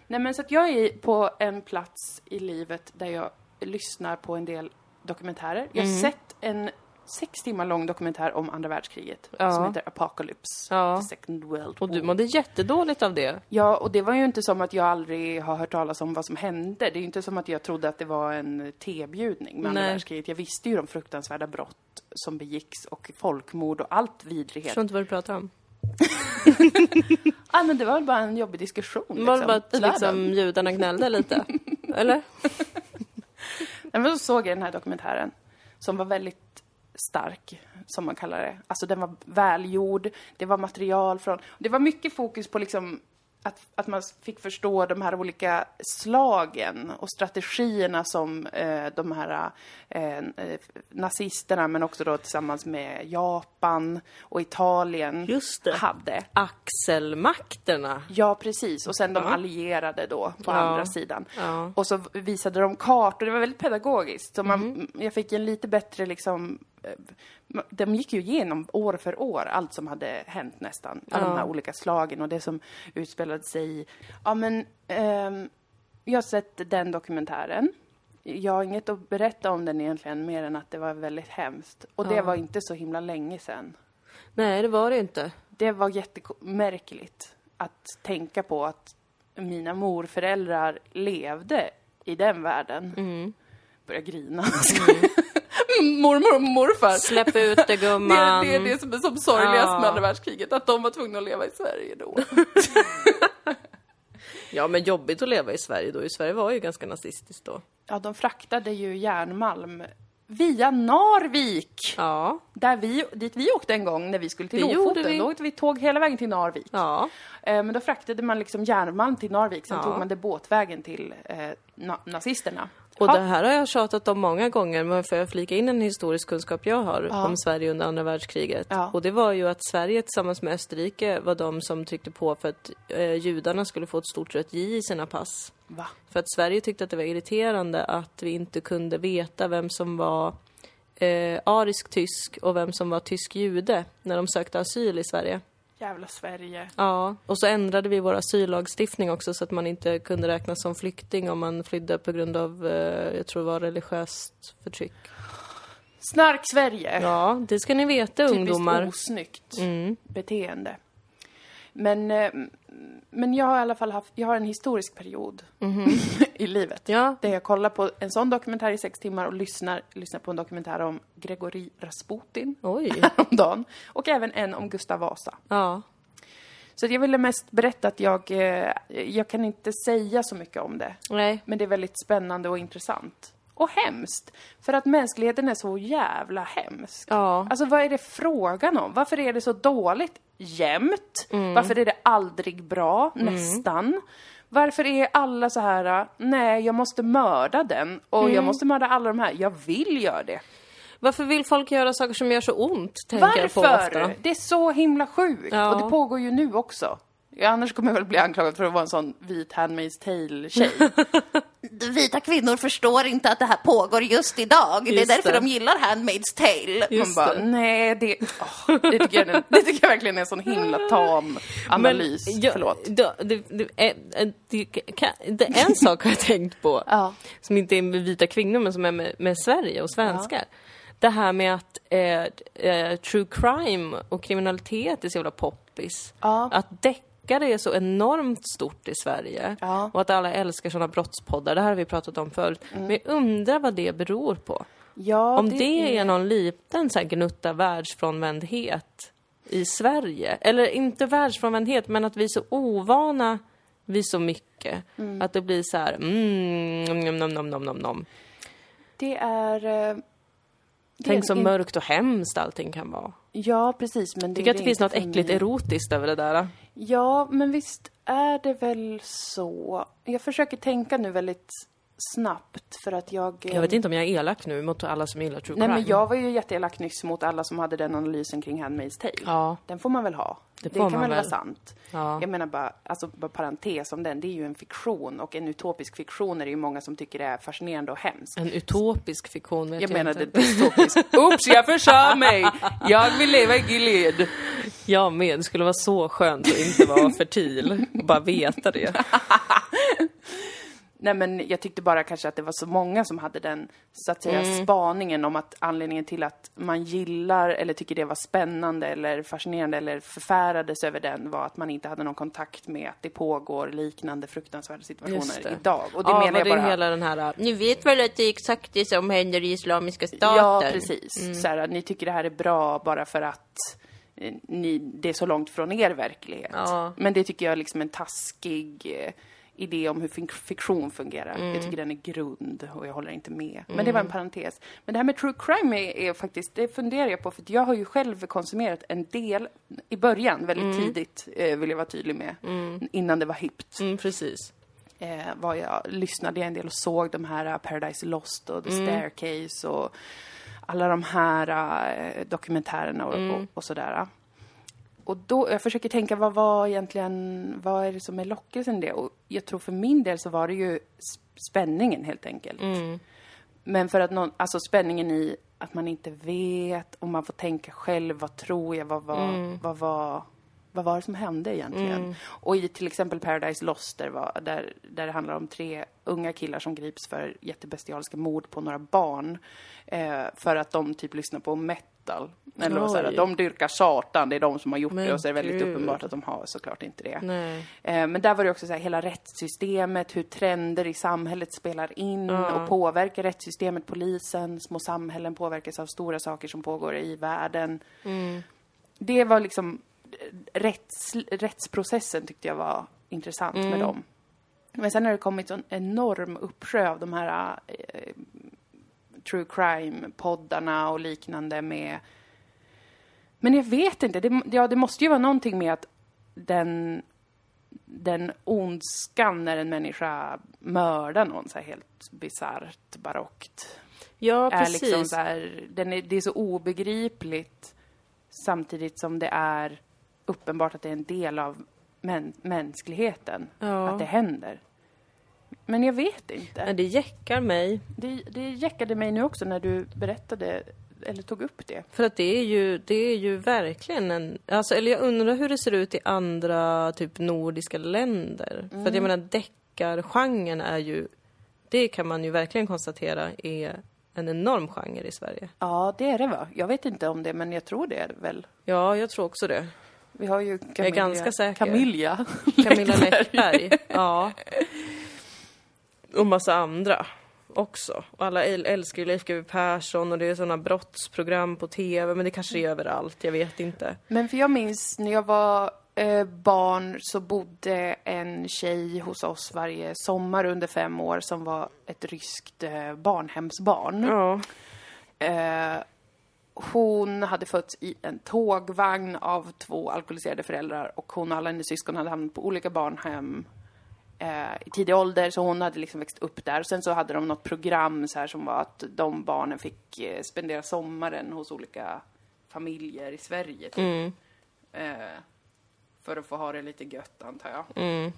Nej men så att jag är på en plats i livet där jag lyssnar på en del dokumentärer. Jag har sett en sex timmar lång dokumentär om andra världskriget Ja. som heter Apocalypse, Ja. the second world Och du war. mådde jättedåligt av det. Ja, och det var ju inte som att jag aldrig har hört talas om vad som hände. Det är ju inte som att jag trodde att det var en tebjudning med andra Nej. världskriget. Jag visste ju de fruktansvärda brott som begicks och folkmord och allt Jag vidrighet. förstår inte vad du pratar om. Ah, men det var väl bara en jobbig diskussion. Det var liksom, bara att liksom, judarna gnällde lite. Eller? Men så såg jag den här dokumentären som var väldigt stark, som man kallar det. Alltså den var välgjord, det var material från... Det var mycket fokus på liksom att, att man fick förstå de här olika slagen och strategierna som eh, de här eh, nazisterna, men också då tillsammans med Japan och Italien Just det. hade. Axelmakterna. Ja, precis. Och sen de allierade då på Ja. andra sidan. Ja. Och så visade de kartor, det var väldigt pedagogiskt. Så man, jag fick en lite bättre liksom... eh, De gick ju igenom år för år allt som hade hänt nästan. Alla de här olika slagen och det som utspelade sig i... Ja, men... ehm, jag har sett den dokumentären. Jag har inget att berätta om den egentligen, mer än att det var väldigt hemskt. Och det var inte så himla länge sedan. Nej, det var det inte. Det var jättemärkligt att tänka på att mina morföräldrar levde i den världen. Mm. Börjar grina. Mormor och morfar. Släpp ut det Det, gumman. det är det som är som sorgligast Ja. med andra världskriget, att de var tvungna att leva i Sverige då. Ja, men jobbigt att leva i Sverige då. I Sverige var ju ganska nazistiskt då. Ja, de fraktade ju järnmalm via Narvik, Ja. där vi, dit vi åkte en gång när vi skulle till Det Lofoten. Då åkte vi tåg hela vägen till Narvik. Ja. Eh, Men då fraktade man liksom järnmalm till Narvik, sen Ja. tog man det båtvägen till eh, na- nazisterna. Och Ja. det här har jag tjatat om många gånger, men får jag flika in en historisk kunskap jag har om Sverige under andra världskriget? Ja. Och det var ju att Sverige tillsammans med Österrike var de som tryckte på för att eh, judarna skulle få ett stort rött J i sina pass. Va? För att Sverige tyckte att det var irriterande att vi inte kunde veta vem som var eh, arisk-tysk och vem som var tysk jude när de sökte asyl i Sverige. Jävla Sverige. Ja, och så ändrade vi vår asyllagstiftning också så att man inte kunde räknas som flykting om man flydde på grund av, eh, jag tror det var religiöst förtryck. Snark-Sverige. Ja, det ska ni veta ungdomar. Typiskt osnyggt Mm. beteende. Men, eh, men jag har i alla fall haft, jag har en historisk period i livet. Ja, Där jag kollar på en sån dokumentär i sex timmar och lyssnar, lyssnar på en dokumentär om Grigori Rasputin oj. häromdagen. Och även en om Gustav Vasa. Ja, Så jag ville mest berätta att jag, eh, jag kan inte säga så mycket om det. nej. Men det är väldigt spännande och intressant. Och hemskt. För att mänskligheten är så jävla hemsk. Ja. Alltså vad är det frågan om? Varför är det så dåligt jämt? Varför är det aldrig bra? Nästan. Varför är alla så här, nej jag måste mörda den och jag måste mörda alla de här. Jag vill göra det. Varför vill folk göra saker som gör så ont, tänker jag på ofta. Varför? Det är så himla sjukt. Ja. Och det pågår ju nu också. Ja, annars kommer jag väl bli anklagad för att vara en sån vit Handmaid's Tale-tjej. Vita kvinnor förstår inte att det här pågår just idag. det är Just därför det. de gillar Handmaid's Tale. Just Man bara, det. nej, det, åh, det, tycker jag, det tycker jag verkligen är en sån himla tam analys. ja, Förlåt. då- det, det, är- det, är en sak har jag tänkt på, Ja. som inte är med vita kvinnor, men som är med, med Sverige och svenskar. Det här med att eh, eh, true crime och kriminalitet är så jävla poppis. Ja. Att deckare är så enormt stort i Sverige. Ja. Och att alla älskar sådana brottspoddar. Det här har vi pratat om förut. Men jag undrar vad det beror på. Ja, Om det, är någon liten så här, gnutta världsfrånvändhet i Sverige. Eller inte världsfrånvändhet, men att vi är så ovana vid så mycket. Att det blir så här, mm, nom, nom, nom, nom, nom, nom. Det är... eh, det är Tänk så en- mörkt och hemskt allting kan vara. Ja, precis. Men det Tycker är att det finns något äckligt erotiskt över det där. Ja, men visst är det väl så. Jag försöker tänka nu väldigt snabbt för att jag... eh, Jag vet inte om jag är elak nu mot alla som gillar true Nej, crime. men jag var ju jätteelak nyss mot alla som hade den analysen kring Handmaid's Tale. Ja, Den får man väl ha. Det Det, kan väl vara sant. ja. Jag menar bara, alltså bara parentes om den, det är ju en fiktion och en utopisk fiktion är det ju många som tycker är fascinerande och hemskt. En utopisk fiktion vet Jag jag, menade inte. dystopisk. Oops, jag försa mig! Jag vill leva i Gilead. Jag med. Det skulle vara så skönt att inte vara fertil och bara veta det. Nej men jag tyckte bara kanske att det var så många som hade den, så att säga, Mm. spaningen om att anledningen till att man gillar eller tycker det var spännande eller fascinerande eller förfärades över den var att man inte hade någon kontakt med att det pågår liknande fruktansvärda situationer det. idag. Och det ja, menar jag det bara... hela den här... Ni vet väl att det är exakt det som händer i Islamiska staten? Ja, precis. Mm. Så här, ni tycker det här är bra bara för att eh, ni, det är så långt från er verklighet. Ja. Men det tycker jag är liksom en taskig eh, idé om hur fik- fiktion fungerar. Mm. Jag tycker den är grund och jag håller inte med. Men det var en parentes. Men det här med true crime är, är faktiskt, det funderar jag på för jag har ju själv konsumerat en del i början, väldigt tidigt eh, vill jag vara tydlig med. Innan det var hippt Mm, precis. eh, var jag, lyssnade jag en del och såg de här eh, Paradise Lost och The Staircase och alla de här eh, dokumentärerna och, och, och sådär. Och då, jag försöker tänka, vad var egentligen, vad är det som är lockelsen i det? Och jag tror för min del så var det ju spänningen helt enkelt. Men för att någon, alltså spänningen i att man inte vet och man får tänka själv, vad tror jag, vad var, vad var, vad var det som hände egentligen? Och i till exempel Paradise Lost, där, var, där, där det handlar om tre unga killar som grips för jättebestialiska mord på några barn. Eh, för att de typ lyssnar på metal. Eller säger Oj. de dyrkar satan, det är de som har gjort Men det och så är det väldigt gud. uppenbart att de har såklart inte det. Nej. Eh, Men där var det också så här, hela rättssystemet, hur trender i samhället spelar in och påverkar rättssystemet, polisen, små samhällen påverkas av stora saker som pågår i världen. Det var liksom, rätts, rättsprocessen tyckte jag var intressant med dem. Men sen har det kommit en enorm uppsjö av de här eh, true crime-poddarna och liknande med men jag vet inte, det, ja, det måste ju vara någonting med att den, den ondskan när en människa mördar någon så här helt bisarrt, barockt. Ja, Är precis. liksom så här, den är, det är så obegripligt samtidigt som det är uppenbart att det är en del av män, mänskligheten. Ja. Att det händer. Men jag vet inte. det jäckar mig. Det, det jäckade mig nu också när du berättade, eller tog upp det. För att det är ju, det är ju verkligen en... Alltså, eller jag undrar hur det ser ut i andra typ nordiska länder. För att jag menar deckargenren är ju... Det kan man ju verkligen konstatera är en enorm genre i Sverige. Ja, det är det va? Jag vet inte om det, men jag tror det är det väl. Ja, jag tror också det. Vi har ju Camilla, ganska säker. Camilla. Camilla Läckberg. Ja. Och massa andra också. Och alla äl- älskar ju Leif GW Persson och det är sådana brottsprogram på TV, men det kanske är överallt, jag vet inte. Men för jag minns när jag var eh, barn så bodde en tjej hos oss varje sommar under fem år som var ett ryskt eh, barnhemsbarn. Ja. Eh, hon hade fötts i en tågvagn av två alkoholiserade föräldrar och hon och alla hennes syskon hade hamnat på olika barnhem eh, i tidig ålder, så hon hade liksom växt upp där. Och sen så hade de något program så här som var att de barnen fick eh, spendera sommaren hos olika familjer i Sverige. Typ. Eh, för att få ha det lite gött, antar jag.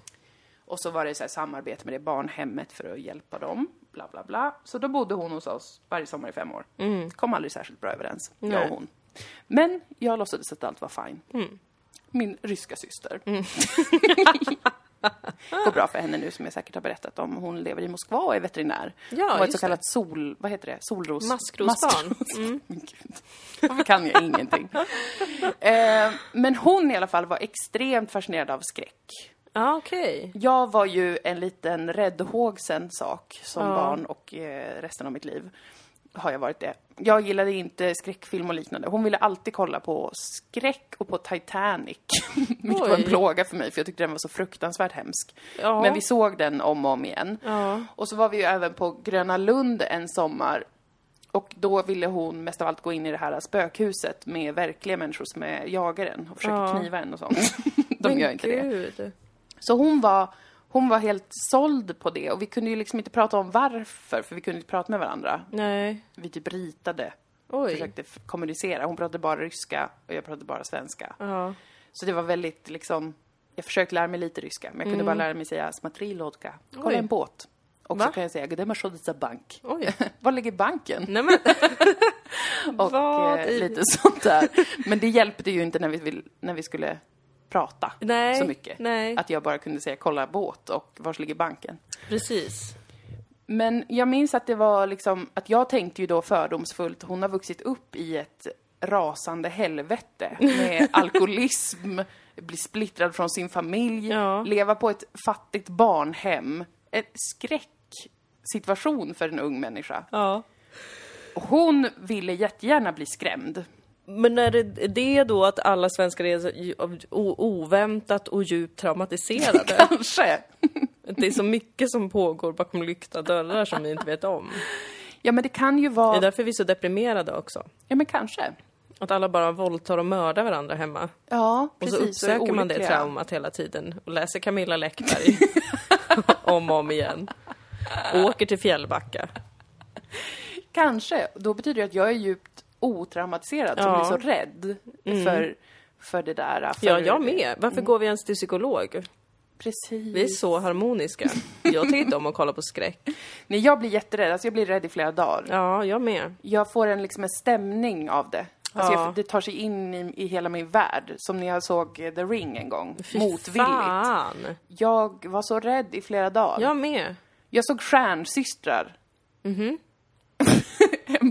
Och så var det så här samarbete med det barnhemmet för att hjälpa dem, bla bla bla. Så då bodde hon hos oss varje sommar i fem år. Kom aldrig särskilt bra överens, jag Nej. och hon. Men jag låtsades att allt var fine. Min ryska syster. Går bra för henne nu som jag säkert har berättat om. Hon lever i Moskva och är veterinär. Ja, hon var ett så kallat sol... Vad heter det? Solros... Maskrosbarn. Maskros- gud. Varför kan jag ingenting? eh, men hon i alla fall var extremt fascinerad av skräck. Ja, okej. Jag var ju en liten räddhågsen sak som Ja. barn och eh, resten av mitt liv har jag varit det. Jag gillade inte skräckfilm och liknande. Hon ville alltid kolla på skräck och på Titanic. Vilket var en plåga för mig för jag tyckte den var så fruktansvärt hemsk. Ja. Men vi såg den om och om igen. Ja. Och så var vi ju även på Gröna Lund en sommar. Och då ville hon mest av allt gå in i det här spökhuset med verkliga människor som är jagaren och försöker Ja. kniva en och sånt. De Men gör inte det. gud. Så hon var, hon var helt såld på det och vi kunde ju liksom inte prata om varför, för vi kunde inte prata med varandra. Nej. Vi typ ritade, Oj. försökte kommunicera. Hon pratade bara ryska och jag pratade bara svenska. Ja. Så det var väldigt liksom, jag försökte lära mig lite ryska, men jag kunde bara lära mig säga smatri lodka, kolla Oj. en båt. Och Va? så kan jag säga, gde marshodica bank. Oj. Var ligger banken? Nej men. Och eh, lite sånt där. Men det hjälpte ju inte när vi, när vi skulle prata Nej, så mycket. nej. Att jag bara kunde säga kolla båt och var ligger banken. Precis. Men jag minns att det var liksom, att jag tänkte ju då fördomsfullt, hon har vuxit upp i ett rasande helvete med alkoholism, bli splittrad från sin familj, Ja. leva på ett fattigt barnhem. En skräcksituation för en ung människa. Ja. Hon ville jättegärna bli skrämd. Men är det det då att alla svenskar är så oväntat och djupt traumatiserade? Kanske. det är så mycket som pågår bakom lyckta dörrar som vi inte vet om. Ja, men det kan ju Det är vara... därför vi är så deprimerade också. Ja, men kanske. Att alla bara våldtar och mördar varandra hemma. Ja, Och precis. så är uppsöker man det traumat hela tiden och läser Camilla Läckberg om och om igen. Åker till Fjällbacka. Kanske. Då betyder det att jag är djupt otraumatiserad som Ja. blir så rädd för, för det där. För, Ja, jag med. Varför går vi ens till psykolog? Precis. Vi är så harmoniska. Jag tycker inte om att kolla på skräck. Nej, jag blir jätterädd. Alltså, jag blir rädd i flera dagar. Ja, jag med. Jag får en, liksom en stämning av det. Alltså, Ja. jag, det tar sig in i, i hela min värld. Som när jag såg eh, The Ring en gång. Fy Motvilligt. Fan. Jag var så rädd i flera dagar. Jag med. Jag såg Stjärnsystrar. Mhm.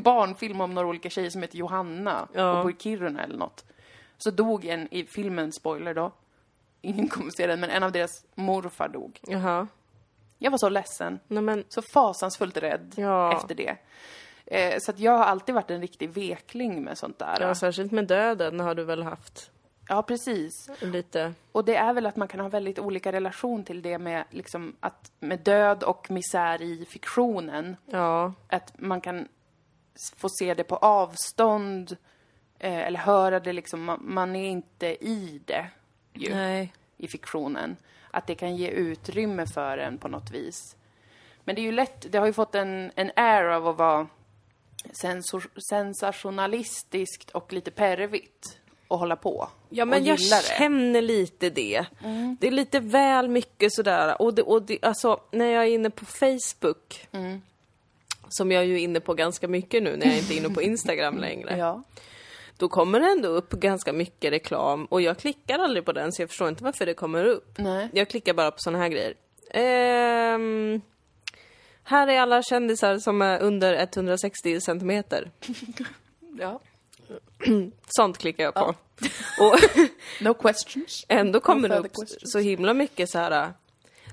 En barnfilm om några olika tjejer som heter Johanna Ja. och bor i Kiruna eller något. Så dog en i filmen, spoiler då. Ingen kommer se den, men en av deras morfar dog. Jaha. Jag var så ledsen. Nej men, Så fasansfullt rädd Ja. efter det. Eh, så att jag har alltid varit en riktig vekling med sånt där. ja, särskilt med döden har du väl haft Ja, precis. lite... Och det är väl att man kan ha väldigt olika relation till det med, liksom, att, med död och misär i fiktionen. Ja, Att man kan få se det på avstånd eh, eller höra det liksom, man, man är inte i det. Ju. nej. i fiktionen. Att det kan ge utrymme för en på något vis. Men det är ju lätt, det har ju fått en, en air av att vara sensor, sensationalistiskt och lite pervigt och hålla på. Ja, men jag känner lite det. Det är lite väl mycket sådär. Och, det, och det, alltså, när jag är inne på Facebook, som jag är ju inne på ganska mycket nu när jag inte är inne på Instagram längre, Ja. då kommer det ändå upp ganska mycket reklam och jag klickar aldrig på den så jag förstår inte varför det kommer upp. Nej. Jag klickar bara på såna här grejer. Ehm, här är alla kändisar som är under 160 centimeter. ja. Sånt klickar jag på. Och No questions. ändå kommer det further upp questions. så himla mycket så här.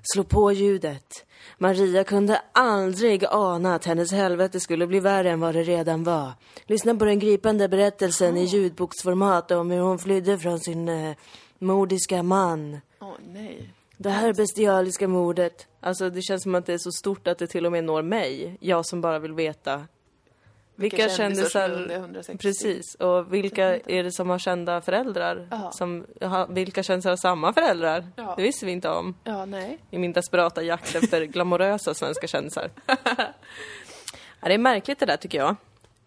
Slå på ljudet. Maria kunde aldrig ana att hennes helvete skulle bli värre än vad det redan var. Lyssna på den gripande berättelsen i ljudboksformat om hur hon flydde från sin eh, mordiska man. Åh, nej. Det här bestialiska mordet. Alltså det känns som att det är så stort att det till och med når mig. Jag som bara vill veta vilka, Vilka kändisar kändisar... under 160. Precis. Och vilka är det som har kända föräldrar? Som, ha, vilka kändisar har samma föräldrar? Ja. Det visste vi inte om. Ja, nej. I min desperata jakt efter glamorösa svenska kändisar. ja, det är märkligt det där tycker jag.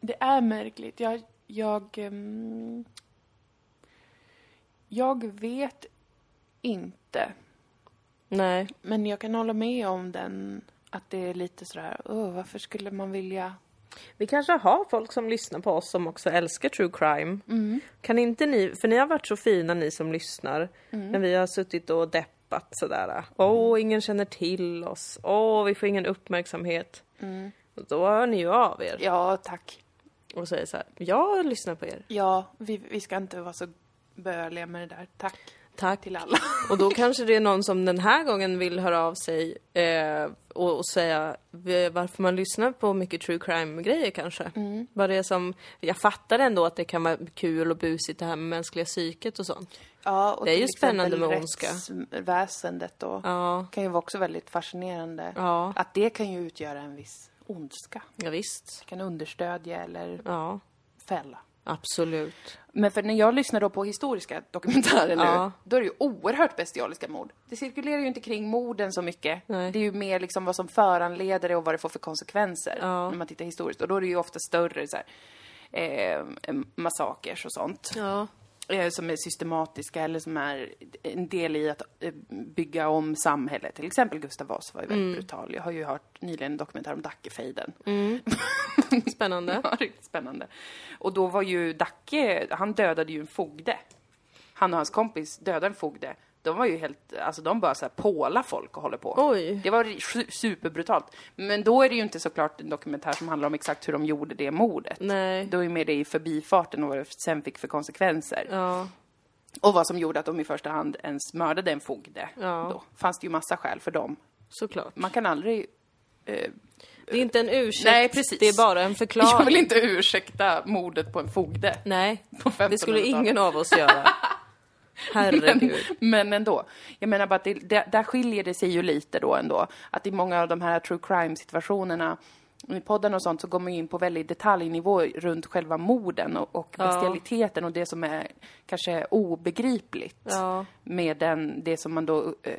Det är märkligt. Jag, jag, ehm, jag vet inte. Nej. Men jag kan hålla med om den, att det är lite sådär, oh, varför skulle man vilja... Vi kanske har folk som lyssnar på oss som också älskar true crime. Kan inte ni, för ni har varit så fina ni som lyssnar, när vi har suttit och deppat sådär. Åh, ingen känner till oss. Åh, vi får ingen uppmärksamhet. Och då hör ni ju av er Ja, tack. och säger så här, jag lyssnar på er. Ja, vi, vi ska inte vara så böliga med det där. Tack Tack. till alla. Och då kanske det är någon som den här gången vill höra av sig eh, och, och säga varför man lyssnar på mycket true crime-grejer kanske. Vad det är som, jag fattar ändå att det kan vara kul och busigt det här med mänskliga psyket och sånt. Ja, och Det är ju spännande med ondska. Rättsväsendet då. Ja, kan ju vara också väldigt fascinerande. Ja. Att det kan ju utgöra en viss ondska. ja visst. Det kan understödja eller Ja, fälla. Absolut. Men för när jag lyssnar då på historiska dokumentärer nu, Ja. då är det ju oerhört bestialiska mord. Det cirkulerar ju inte kring morden så mycket. Nej. Det är ju mer liksom vad som föranleder det och vad det får för konsekvenser Ja. när man tittar historiskt. Och då är det ju ofta större så här, eh, massakers och sånt. Ja. Eh, som är systematiska eller som är en del i att eh, bygga om samhället. Till exempel Gustav Vasa var ju väldigt brutal. Jag har ju hört nyligen en dokumentär om Dackefejden. Spännande. Ja, riktigt spännande. Och då var ju Dacke, han dödade ju en fogde. Han och hans kompis dödade en fogde. De var ju helt, alltså de bara så här påla folk och håller på. Oj. Det var su- superbrutalt. Men då är det ju inte såklart en dokumentär som handlar om exakt hur de gjorde det mordet. Nej. Då är med det i förbifarten och vad det sen fick för konsekvenser. Ja, Och vad som gjorde att de i första hand ens mördade en fogde. Ja. Då fanns det ju massa skäl för dem. såklart. Man kan aldrig... Eh, Det är inte en ursäkt, Nej, precis. det är bara en förklaring. jag vill inte ursäkta mordet på en fogde. Nej, På det skulle 1500-talet. ingen av oss göra. Herregud. Men ändå. Jag menar bara att det, det, där skiljer det sig ju lite då ändå. Att i många av de här true crime situationerna i podden och sånt så går man in på väldigt detaljnivå runt själva morden och, och Ja. bestialiteten och det som är kanske obegripligt Ja. med den, det som man då eh,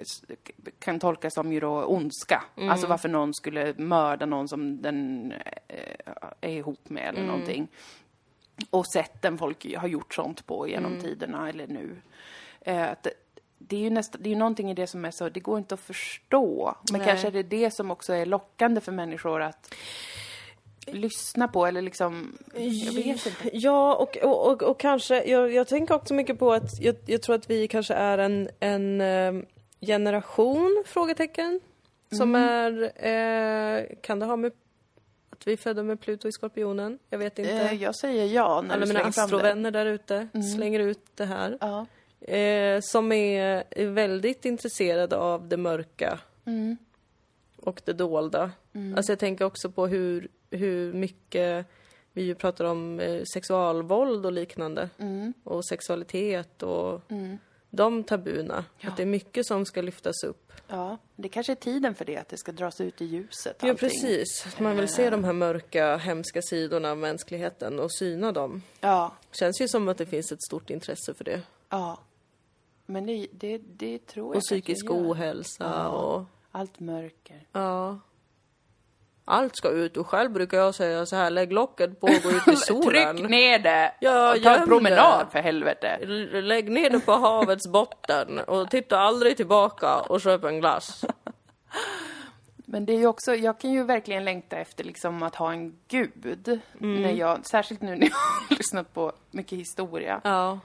kan tolka som ju då ondska. Mm. Alltså varför någon skulle mörda någon som den eh, är ihop med Mm. eller någonting. Och sätten folk har gjort sånt på genom Mm. tiderna eller nu. Eh, att det, är ju nästan, det är ju någonting i det som är så, det går inte att förstå. Men Nej. kanske är det det som också är lockande för människor att lyssna på eller liksom, jag vet inte. Ja, och, och, och, och kanske, jag, jag tänker också mycket på att jag, jag tror att vi kanske är en, en eh, generation, frågetecken, som är, eh, kan det ha med att vi är födda med Pluto i Skorpionen? Jag vet inte. Eh, jag säger ja när Alla mina astrovänner där ute slänger ut det här. Ja. Eh, som är väldigt intresserade av det mörka Mm. och det dolda. Alltså jag tänker också på hur, hur mycket vi ju pratar om eh, sexualvåld och liknande. Mm. Och sexualitet och de tabuna. Att det är mycket som ska lyftas upp. Ja, det kanske är tiden för det, att det ska dras ut i ljuset. Ja, allting. precis. Man vill se de här mörka, hemska sidorna av mänskligheten och syna dem. Ja, Känns ju som att det finns ett stort intresse för det. ja. Men det, det, det tror jag Och psykisk ohälsa och... Allt mörker. Ja. Allt ska ut och själv brukar jag säga så här, lägg locket på och gå ut i solen. Tryck ner det! Ja, och ta en promenad det. för helvete. L- Lägg ner det på havets botten och titta aldrig tillbaka och köp en glass. Men det är ju också, jag kan ju verkligen längta efter liksom att ha en gud. Mm. När jag, särskilt nu när jag har lyssnat på mycket historia. Ja.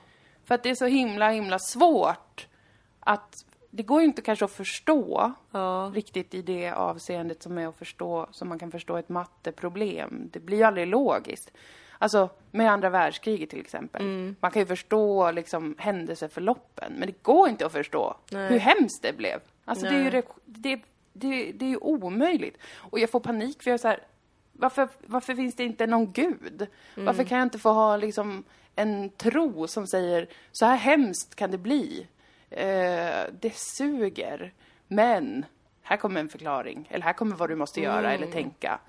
För att det är så himla, himla svårt att det går ju inte kanske att förstå Ja. riktigt i det avseendet som är att förstå, som man kan förstå ett matteproblem. Det blir ju aldrig logiskt. Alltså, med andra världskriget till exempel. Mm. Man kan ju förstå liksom händelseförloppen, men det går inte att förstå Nej. hur hemskt det blev. Alltså det är ju Nej. det, det, det, är ju omöjligt. Och jag får panik för jag är så här, varför, varför finns det inte någon gud? Varför kan jag inte få ha liksom en tro som säger så här hemskt kan det bli? Eh, det suger. Men här kommer en förklaring. Eller här kommer vad du måste göra eller tänka.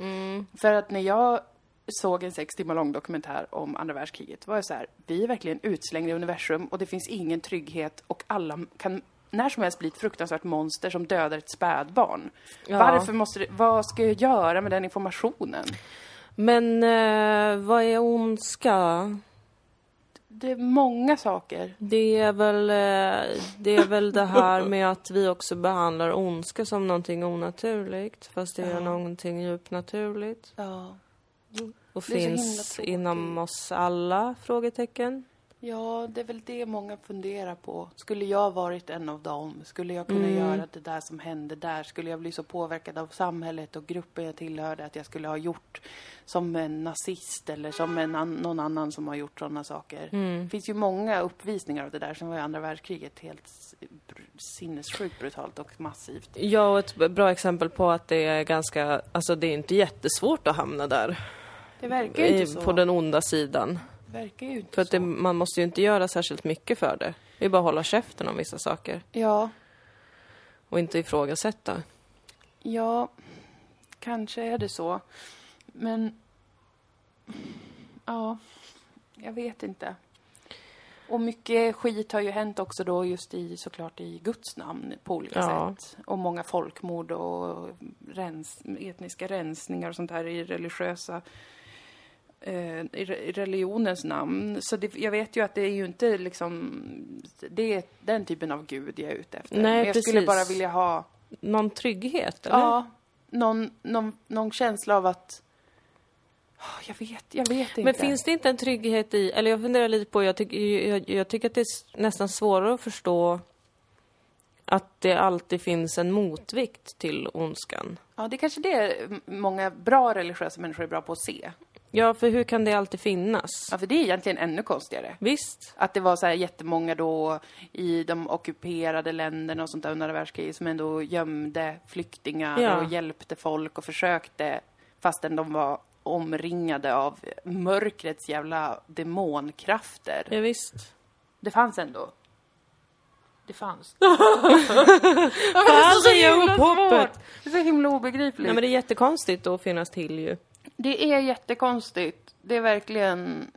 För att när jag såg en sex timmar lång dokumentär om andra världskriget var jag så här, vi är verkligen utslängda i universum och det finns ingen trygghet och alla kan när som helst bli ett fruktansvärt monster som dödar ett spädbarn. Ja. Varför måste det, vad ska jag göra med den informationen? Men eh, vad är ondska? Det är många saker. Det är väl eh, det, är väl det här med att vi också behandlar ondska som någonting onaturligt. Fast det är Ja. någonting djupt naturligt. Ja. Och är finns inom oss alla? Frågetecken. Ja, det är väl det många funderar på. Skulle jag varit en av dem? Skulle jag kunna göra det där som hände där? Skulle jag bli så påverkad av samhället och gruppen jag tillhörde att jag skulle ha gjort som en nazist eller som en an- någon annan som har gjort sådana saker? Det finns ju många uppvisningar av det där som var i andra världskriget helt sinnessjukt brutalt och massivt. Ja, och ett bra exempel på att det är ganska, alltså det är inte jättesvårt att hamna där. Det verkar ju inte så. På den onda sidan. Verkar ju inte För att det, man måste ju inte göra särskilt mycket för det. Det är bara att hålla käften om vissa saker. Ja, Och inte ifrågasätta. Ja, kanske är det så. Men... Ja, jag vet inte. Och mycket skit har ju hänt också då just i, såklart i Guds namn på olika Ja. sätt. Och många folkmord och rens, etniska rensningar och sånt här i religiösa i re- i religionens namn. Så det, jag vet ju att det är ju inte liksom, det är den typen av gud jag är ute efter. Nej, Men jag skulle precis. bara vilja ha Någon trygghet, eller? Ja, någon, någon, någon känsla av att... Ah, Jag vet, jag vet inte. Men finns det inte en trygghet i, eller jag funderar lite på, jag, tycker jag, jag tycker att det är nästan svårare att förstå att det alltid finns en motvikt till ondskan. Ja, det är kanske det många bra religiösa människor är bra på att se. Ja, för hur kan det alltid finnas? Ja, för det är egentligen ännu konstigare. Visst? Att det var så här jättemånga då i de ockuperade länderna och sånt där under världskriget som ändå gömde flyktingar Ja. och hjälpte folk och försökte fastän de var omringade av mörkrets jävla demonkrafter. Ja, visst. Det fanns ändå. Det fanns. Fan, det är upp hoppet! Det är så himla obegripligt. Nej, men det är jättekonstigt att finnas till ju. Det är jättekonstigt. Det är verkligen...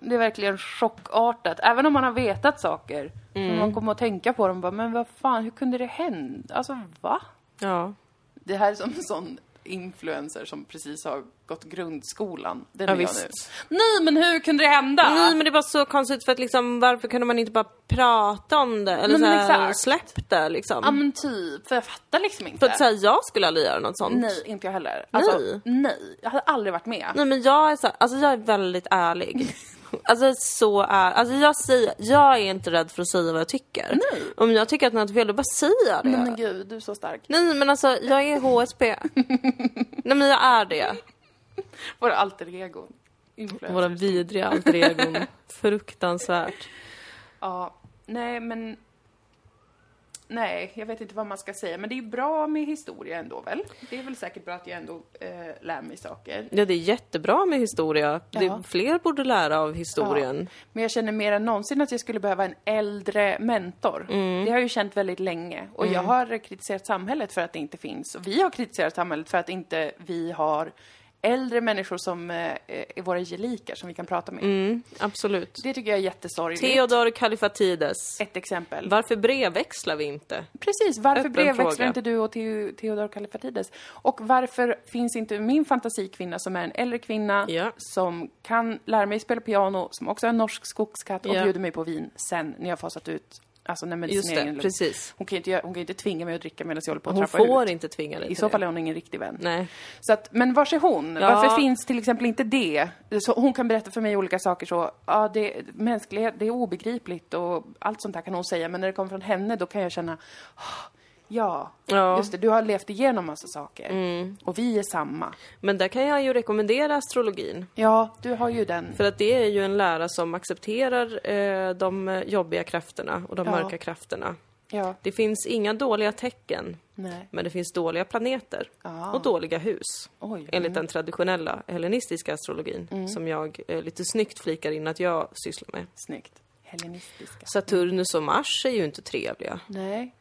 Det är verkligen chockartat. Även om man har vetat saker. Mm. Man kommer att tänka på dem bara, men vad fan, hur kunde det hända? Alltså, va? Ja. Det här är som en sån influencer som precis har gått grundskolan. Den Ja, är jag visst. nu. Nej, men hur kunde det hända? Nej, men det var så konstigt för att liksom, varför kunde man inte bara prata om det? Eller men så här, exakt. släpp det liksom. Ja, men typ. För jag fattar liksom inte. För att säga jag skulle aldrig göra något sånt. Nej, inte jag heller. Alltså, Nej. nej. Jag hade aldrig varit med. Nej men jag är så, alltså jag är väldigt ärlig. Alltså så är, alltså jag säger, jag är inte rädd för att säga vad jag tycker. Nej. Om jag tycker att något är fel, då bara säger jag det. Men gud, du är så stark. Nej men alltså, jag är HSP. Nej men jag är det. Våra alter egon. Våra vidriga alter egon. Fruktansvärt. Ja, nej men... Nej, jag vet inte vad man ska säga. Men det är ju bra med historia ändå väl? Det är väl säkert bra att jag ändå eh, lär mig saker. Ja det är jättebra med historia. Det, Ja. fler borde lära av historien. Men jag känner mer än någonsin att jag skulle behöva en äldre mentor. Mm. Det har jag ju känt väldigt länge. Och jag har kritiserat samhället för att det inte finns. Och vi har kritiserat samhället för att inte vi har äldre människor som eh, är våra gelikar som vi kan prata med. Mm, absolut. Det tycker jag är jättesorgligt. Theodor Kalifatides. Ett exempel. Varför brevväxlar vi inte? Precis, varför Öppen brevväxlar fråga. inte du och Theo- Theodor Kalifatides? Och varför finns inte min fantasikvinna som är en äldre kvinna Ja. som kan lära mig spela piano, som också är en norsk skogskatt och Ja. bjuder mig på vin sen när jag fasat ut, alltså när Just medicineringen är det, lugn. precis. Hon kan ju inte, hon kan inte tvinga mig att dricka medan jag håller på att Hon trappa får ut. inte tvinga dig I så fall är hon ingen riktig vän. Nej. Så att, men vars är hon? Ja. Varför finns till exempel inte det? Så hon kan berätta för mig olika saker så, ja, det, mänsklighet, det är obegripligt och allt sånt där kan hon säga, men när det kommer från henne då kan jag känna, "Ah, ja, Ja. just det, du har levt igenom massa saker. Mm. Och vi är samma. Men där kan jag ju rekommendera astrologin. Ja, du har ju den. För att det är ju en lära som accepterar eh, de jobbiga krafterna och de Ja. mörka krafterna. Ja, Det finns inga dåliga tecken, nej. men det finns dåliga planeter Ja. och dåliga hus. Oj. Enligt den traditionella hellenistiska astrologin Mm. som jag eh, lite snyggt flikar in att jag sysslar med. Snyggt. Hellenistiska. Saturnus och Mars är ju inte trevliga. Nej.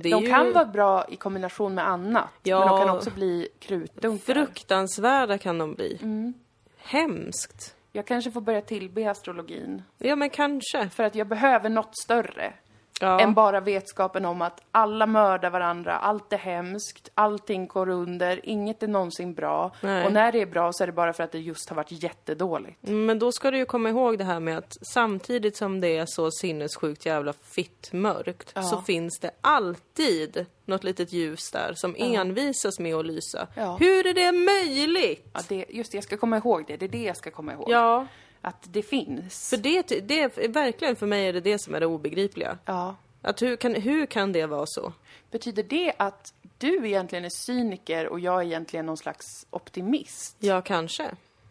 De ju kan vara bra i kombination med annat, Ja. men de kan också bli krutdunkar. fruktansvärda kan de bli. Mm. Hemskt. Jag kanske får börja tillbe astrologin. Ja, men kanske. För att jag behöver något större. Ja. än bara vetskapen om att alla mördar varandra, allt är hemskt, allting går under, inget är någonsin bra. Nej. Och när det är bra så är det bara för att det just har varit jättedåligt. Men då ska du ju komma ihåg det här med att samtidigt som det är så sinnessjukt jävla fitt mörkt Ja. så finns det alltid något litet ljus där som envisas med att lysa. Ja. Hur är det möjligt? Ja, det, just det, jag ska komma ihåg det, det är det jag ska komma ihåg. Ja, Att det finns. för det, det är verkligen för mig är det det som är det obegripliga. Ja. Att hur, kan, hur kan det vara så? Betyder det att du egentligen är cyniker och jag är egentligen någon slags optimist? Ja, kanske.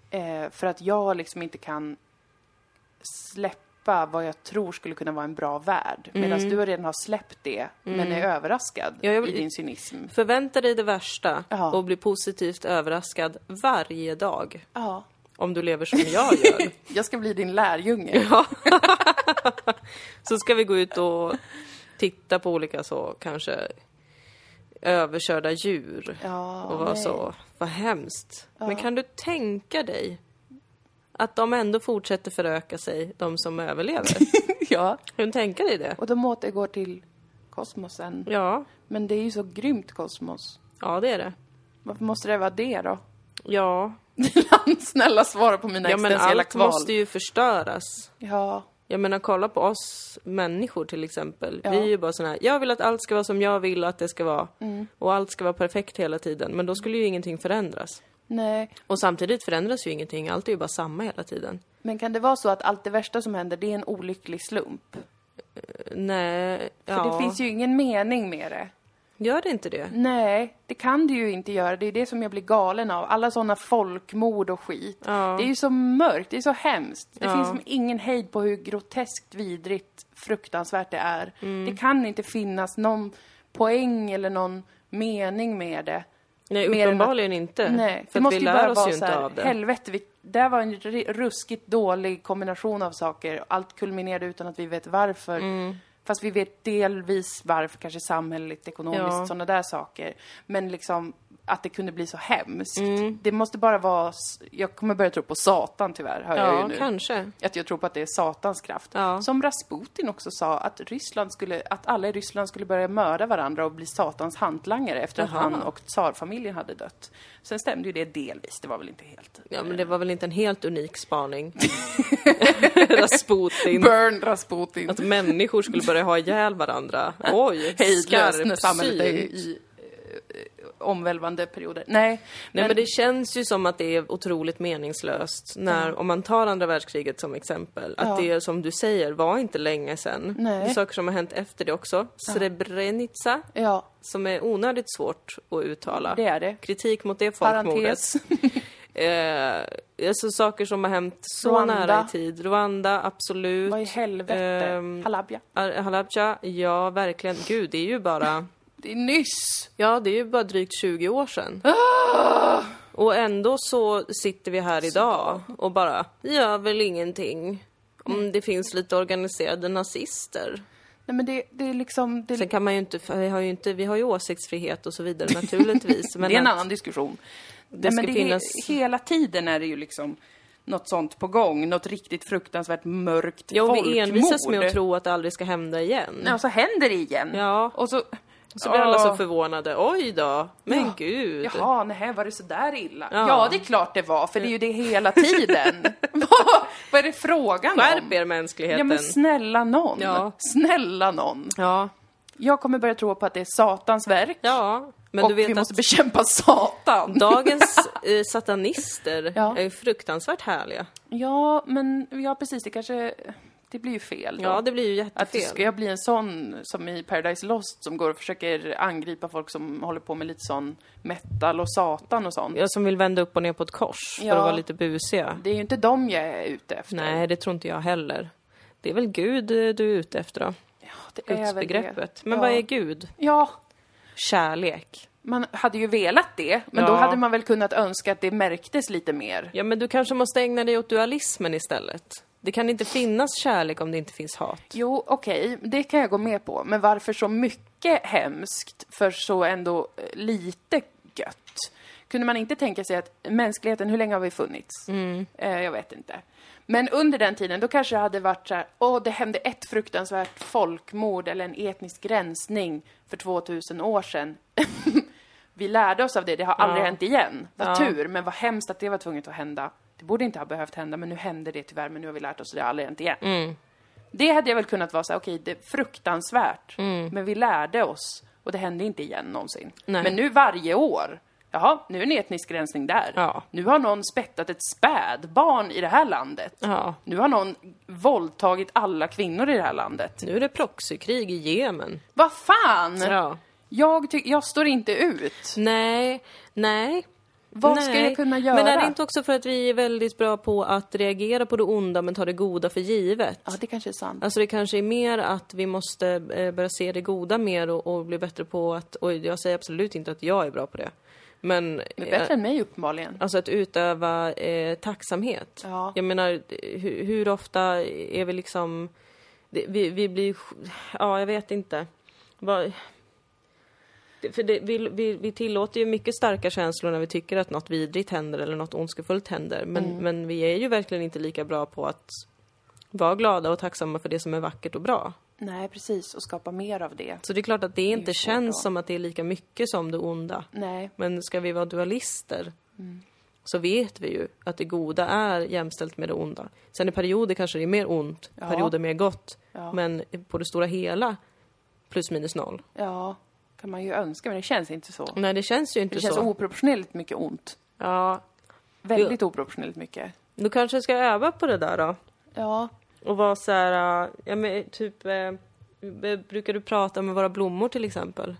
Eh, för att jag liksom inte kan släppa vad jag tror skulle kunna vara en bra värld. Medan du redan har släppt det, men är överraskad Ja, jag i din cynism. Förvänta dig det värsta Ja. och bli positivt överraskad varje dag. Ja. Om du lever som jag gör. Jag ska bli din lärjunge. Ja. så ska vi gå ut och titta på olika så kanske överkörda djur. Ja, och vara nej. så, vad hemskt. Men kan du tänka dig att de ändå fortsätter föröka sig, de som överlever? ja. kan du tänka dig det? Och de återgår till kosmosen. Ja, Men det är ju så grymt kosmos. ja det är det. Varför måste det vara det då? Ja, Snälla svara på mina ja men existentiella allt kval. måste ju förstöras. Ja, Jag menar, kolla på oss människor till exempel. Ja. Vi är ju bara såna här, jag vill att allt ska vara som jag vill att det ska vara. Mm. Och allt ska vara perfekt hela tiden. Men då skulle ju ingenting förändras. nej. Och samtidigt förändras ju ingenting, allt är ju bara samma hela tiden. Men kan det vara så att allt det värsta som händer, det är en olycklig slump? Nej, För ja. det finns ju ingen mening med det. Gör det inte det? Nej, det kan det ju inte göra. Det är det som jag blir galen av. Alla sådana folkmord och skit. Ja. Det är ju så mörkt, det är så hemskt. Det Ja. finns som ingen hejd på hur groteskt, vidrigt, fruktansvärt det är. Mm. Det kan inte finnas någon poäng eller någon mening med det. Nej, Mer än att- uppenbarligen inte. Nej, För det måste vi ju bara oss vara ju så inte här, av det. helvete, vi, det var en ruskigt dålig kombination av saker. Allt kulminerade utan att vi vet varför. Mm. Fast vi vet delvis varför, kanske samhälleligt, ekonomiskt, Ja. sådana där saker. Men liksom att det kunde bli så hemskt. Mm. Det måste bara vara... Jag kommer börja tro på Satan tyvärr, hör jag ju Ja, nu. kanske. Att jag tror på att det är Satans kraft. Ja. Som Rasputin också sa, att Ryssland skulle, att alla i Ryssland skulle börja mörda varandra och bli Satans hantlangare efter att Jaha. han och tsarfamiljen hade dött. Sen stämde ju det delvis, det var väl inte helt... Ja, men det var väl inte en helt unik spaning. Rasputin. Burn Rasputin. Att människor skulle börja ha ihjäl varandra. Oj, skarpsynt. Eh, omvälvande perioder. Nej, Nej men det känns ju som att det är otroligt meningslöst när, om man tar andra världskriget som exempel, att Ja. det som du säger var inte länge sedan. Nej. Det är saker som har hänt efter det också. Srebrenica, Ja, som är onödigt svårt att uttala. det är det. Kritik mot det folkmordet. Eh, alltså saker som har hänt så Rwanda. nära i tid. Rwanda, absolut. Vad i helvete? Ehm, Halabja. Al- Halabja, ja verkligen. Gud, det är ju bara... Det är nyss. Ja, det är ju bara drygt 20 år sedan. Och ändå så sitter vi här idag och bara, gör väl ingenting. Om det finns lite organiserade nazister. Nej men det, det är liksom... Det, Sen kan man ju inte, vi har ju inte, vi har ju åsiktsfrihet och så vidare naturligtvis. Men det är en att- annan diskussion. Nej, ska men det finnas... är, hela tiden är det ju liksom något sånt på gång. Något riktigt fruktansvärt mörkt Jo, folkmord. vi envisas med att tro att det aldrig ska hända igen. Ja, och så händer det igen. Ja. Och så... Så blir alla så förvånade. Oj då, men Ja. gud. Jaha, nej, var det så där illa? Ja. Ja. det är klart det var, för det är ju det hela tiden. vad, vad är det frågan Skärp om? er mänskligheten. Ja, men snälla någon. Ja. Snälla någon. ja. Jag kommer börja tro på att det är Satans verk. ja, men och du vet vi måste bekämpa Satan. dagens eh, satanister Ja. är ju fruktansvärt härliga. Ja, men ja, precis. Det kanske... Det blir ju fel då. Ja, det blir ju Att jättefel. ska jag bli en sån som i Paradise Lost som går och försöker angripa folk som håller på med lite sån metal och satan och sånt. Jag som vill vända upp och ner på ett kors för Ja. att vara lite busiga. Det är ju inte dem jag är ute efter. Nej, det tror inte jag heller. Det är väl Gud eh, du är ute efter då? ja, det är väl det. Men ja. vad är Gud? Ja, Kärlek. man hade ju velat det, men Ja. då hade man väl kunnat önska att det märktes lite mer. Ja, men du kanske måste ägna dig åt dualismen istället. Det kan inte finnas kärlek om det inte finns hat. Jo, okej, det kan jag gå med på. Men varför så mycket hemskt för så ändå eh, lite gött? Kunde man inte tänka sig att mänskligheten, hur länge har vi funnits? Eh, jag vet inte. Men under den tiden, då kanske det hade varit så här, åh, det hände ett fruktansvärt folkmord eller en etnisk rensning för 2000 år sedan. vi lärde oss av det, det har aldrig Ja. hänt igen. Vad Ja. tur, men vad hemskt att det var tvunget att hända. Det borde inte ha behövt hända, men nu hände det tyvärr, men nu har vi lärt oss och det har aldrig hänt igen. Mm. Det hade jag väl kunnat vara så här, okej, det är fruktansvärt, Mm. men vi lärde oss och det hände inte igen någonsin. Nej. Men nu varje år, jaha, nu är en etnisk rensning där. Ja. Nu har någon spettat ett spädbarn i det här landet. Ja. Nu har någon våldtagit alla kvinnor i det här landet. Nu är det proxykrig i Jemen. Vad fan! Ja. Jag, jag står inte ut. Nej, nej. Vad nej. ska jag kunna göra? Men är det inte också för att vi är väldigt bra på att reagera på det onda men ta det goda för givet? Ja, det kanske är sant. Alltså det kanske är mer att vi måste eh, börja se det goda mer och, och bli bättre på att, och jag säger absolut inte att jag är bra på det. Men, Men bättre än mig uppenbarligen. alltså att utöva eh, tacksamhet. Ja. Jag menar, hur, hur ofta är vi liksom, det, vi, vi blir, ja jag vet inte. Det- för det, vi, vi, vi tillåter ju mycket starka känslor när vi tycker att något vidrigt händer eller något ondskefullt händer. Men, Mm. men vi är ju verkligen inte lika bra på att vara glada och tacksamma för det som är vackert och bra. Nej, precis. Och skapa mer av det. Så det är klart att det ju inte känns då. som att det är lika mycket som det onda. Nej. Men ska vi vara dualister Mm. så vet vi ju att det goda är jämställt med det onda. Sen i perioder kanske det är mer ont, Ja. perioder mer gott. Ja. Men på det stora hela plus minus noll. Ja, kan man ju önska, men det känns inte så. Nej, det känns ju inte Det känns så. oproportionerligt mycket ont. Ja, Väldigt oproportionerligt mycket. du kanske ska öva på det där då. Ja. Och vara så här, äh, ja men typ, eh, brukar du prata med våra blommor till exempel?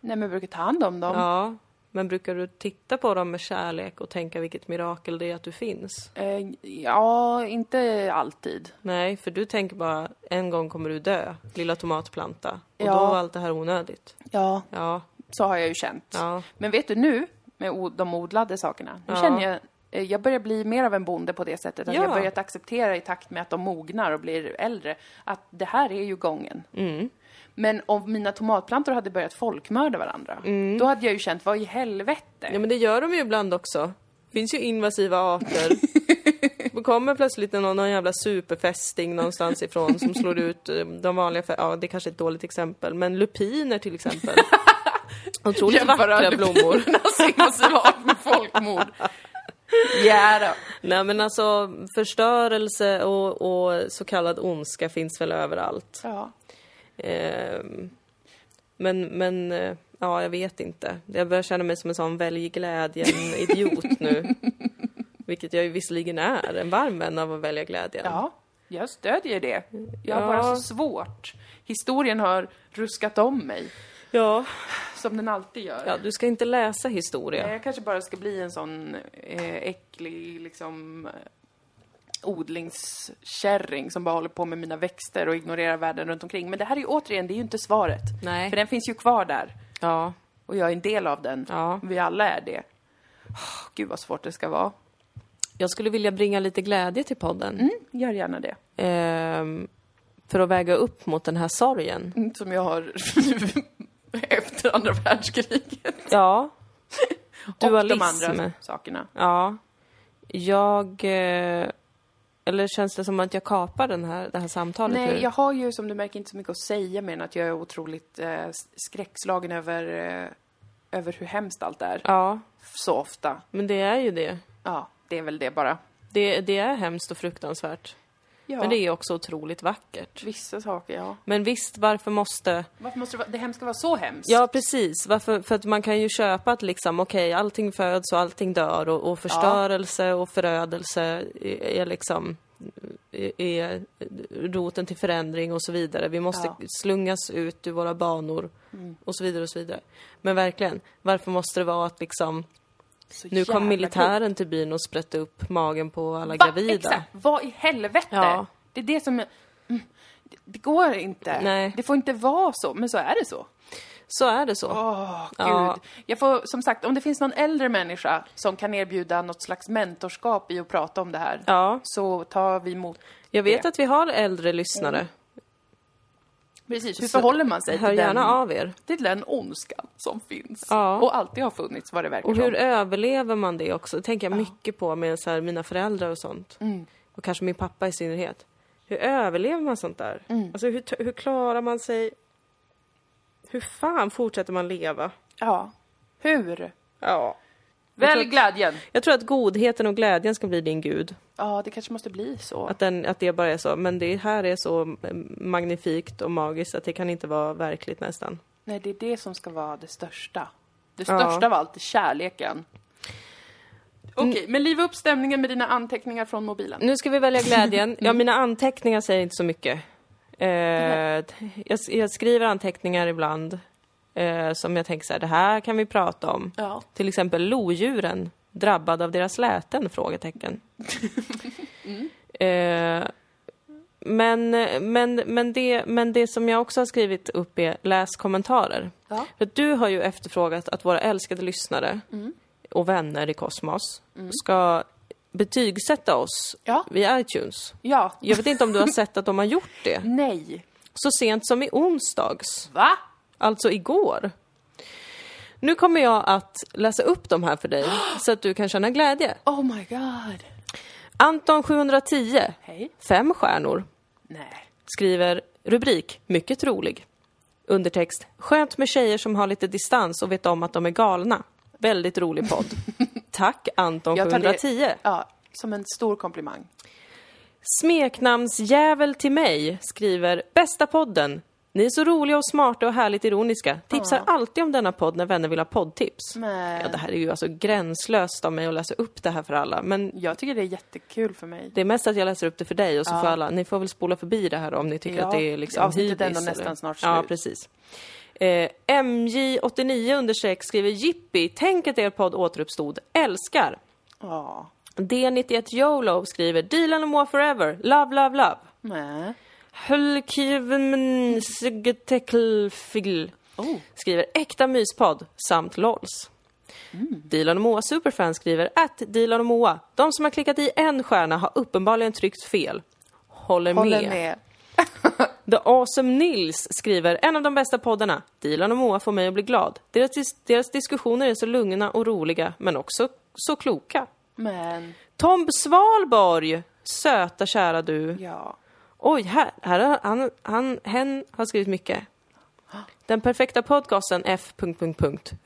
Nej, men jag brukar ta hand om dem. Ja, men brukar du titta på dem med kärlek och tänka vilket mirakel det är att du finns? Eh, ja, inte alltid. Nej, för du tänker bara en gång kommer du dö, lilla tomatplanta. Och Ja. då var allt det här onödigt. Ja, Ja, så har jag ju känt. ja, Men vet du nu, med de odlade sakerna, nu Ja. känner jag eh, jag börjar bli mer av en bonde på det sättet. Att Ja. jag har börjat acceptera i takt med att de mognar och blir äldre, att det här är ju gången. mm. Men om mina tomatplantor hade börjat folkmörda varandra, då hade jag ju känt, vad i helvete? ja men det gör de ju ibland också. Det finns ju invasiva arter. Det kommer plötsligt någon, någon jävla superfästing någonstans ifrån som slår ut eh, de vanliga, ja det kanske är ett dåligt exempel, men lupiner till exempel. Otroligt Jämföra vackra blommor. invasiva art med folkmord. Ja då. Nej men alltså förstörelse och, och så kallad ondska finns väl överallt. Ja. Ehm, men, men, eh, ja jag vet inte. Jag börjar känna mig som en sån välj glädjen-idiot nu. Vilket jag ju visserligen är, en varm vän av att välja glädjen. ja, jag stödjer det. Jag har Ja. bara så svårt. Historien har ruskat om mig, Ja. som den alltid gör. ja, du ska inte läsa historia. Jag kanske bara ska bli en sån eh, äcklig, liksom odlingskärring som bara håller på med mina växter och ignorerar världen runt omkring. Men det här är ju återigen, det är ju inte svaret. Nej. För den finns ju kvar där. Ja. Och jag är en del av den. Ja. Vi alla är det. Oh, Gud vad svårt det ska vara. Jag skulle vilja bringa lite glädje till podden. Mm, gör gärna det. Ehm, för att väga upp mot den här sorgen. Mm, Som jag har efter andra världskriget. Ja. Och de Dualism. andra sakerna. Ja. Jag... Eh, eller känns det som att jag kapar den här, det här samtalet nu? Nej, jag har ju som du märker inte så mycket att säga men att jag är otroligt eh, skräckslagen över, eh, över hur hemskt allt är. Ja, Så ofta. men det är ju det. Ja, det är väl det bara. Det, det är hemskt och fruktansvärt. Ja, Men det är också otroligt vackert. vissa saker, ja. Men visst, varför måste... Varför måste det, vara, det hemska vara så hemskt? Ja, precis. Varför? För att man kan ju köpa att liksom, okej, allting föds och allting dör och, och förstörelse och förödelse är, är liksom är, roten till förändring och så vidare. Vi måste Ja. slungas ut ur våra banor och så vidare och så vidare. Men verkligen, varför måste det vara att liksom Så nu kom militären till byn och sprätte upp magen på alla Va? gravida? Exakt! Vad i helvete? Ja. Det är det som... är- Mm, det, det går inte. Nej. Det får inte vara så, men så är det så. Så är det så. Åh, gud. Ja. Jag får, som sagt, om det finns någon äldre människa som kan erbjuda något slags mentorskap i att prata om det här, Ja, så tar vi emot jag vet det. att vi har äldre lyssnare. Mm. Precis, hur förhåller man sig till gärna den, av er. till den ondskan som finns? Ja. Och alltid har funnits, vad det verkar Och hur som. överlever man det också? Det tänker jag mycket på med så här, mina föräldrar och sånt. Mm. Och kanske min pappa i synnerhet. Hur överlever man sånt där? Mm. Alltså hur, hur klarar man sig? Hur fan fortsätter man leva? Ja. Hur? Ja. Välj glädjen! Jag tror att godheten och glädjen ska bli din gud. Ja, det kanske måste bli så. Att, den, att det bara är så. Men det här är så magnifikt och magiskt att det kan inte vara verkligt nästan. Nej, det är det som ska vara det största. Det Ja. största av allt är kärleken. Okej, men liva upp stämningen med dina anteckningar från mobilen. Nu ska vi välja glädjen. Ja, mina anteckningar säger inte så mycket. Eh, jag, jag skriver anteckningar ibland eh, som jag tänker så här, det här kan vi prata om. Ja. Till exempel lodjuren, drabbad av deras läten? Frågetecken. Eh, men, men, men, det, men det som jag också har skrivit upp är läs kommentarer. Ja. För du har ju efterfrågat att våra älskade lyssnare och vänner i Kosmos ska betygsätta oss Ja. via iTunes. Ja. Jag vet inte om du har sett att de har gjort det. Nej. Så sent som i onsdags, Va? Alltså igår. Nu kommer jag att läsa upp de här för dig så att du kan känna glädje. Oh my god. Anton 710, Hej. fem stjärnor, Nej. skriver rubrik Mycket rolig. Undertext Skönt med tjejer som har lite distans och vet om att de är galna. Väldigt rolig podd. Tack Anton Jag tar det- 710. Ja, som en stor komplimang. Smeknamnsjävel till mig skriver Bästa podden! Ni är så roliga och smarta och härligt ironiska. Tipsar alltid om denna podd när vänner vill ha poddtips. Men Ja, det här är ju alltså gränslöst av mig att läsa upp det här för alla. Men jag tycker det är jättekul för mig. det är mest att jag läser upp det för dig och så Ja. får alla, ni får väl spola förbi det här om ni tycker Ja, att det är liksom avsnittet är ändå nästan snart Ja, slut. precis. Eh, MJ89 understreck skriver Jippi, tänk att er podd återuppstod. Älskar. Ja. D91 YOLO skriver Dilan och Moa Forever. Love, love, love. Nej. Siggetekelfigl Oh. skriver äkta myspodd samt LOLs. Mm. Dilan och Moa Superfan skriver att Dilan och Moa, de som har klickat i en stjärna har uppenbarligen tryckt fel. Håller, Håller med. med. The Awesome Nils skriver en av de bästa poddarna. Dilan och Moa får mig att bli glad. Deras, dis- deras diskussioner är så lugna och roliga men också så kloka. Men, Tom Svalborg, söta kära du. ja. Oj, här, här har han, han, hen har skrivit mycket. Den perfekta podcasten F...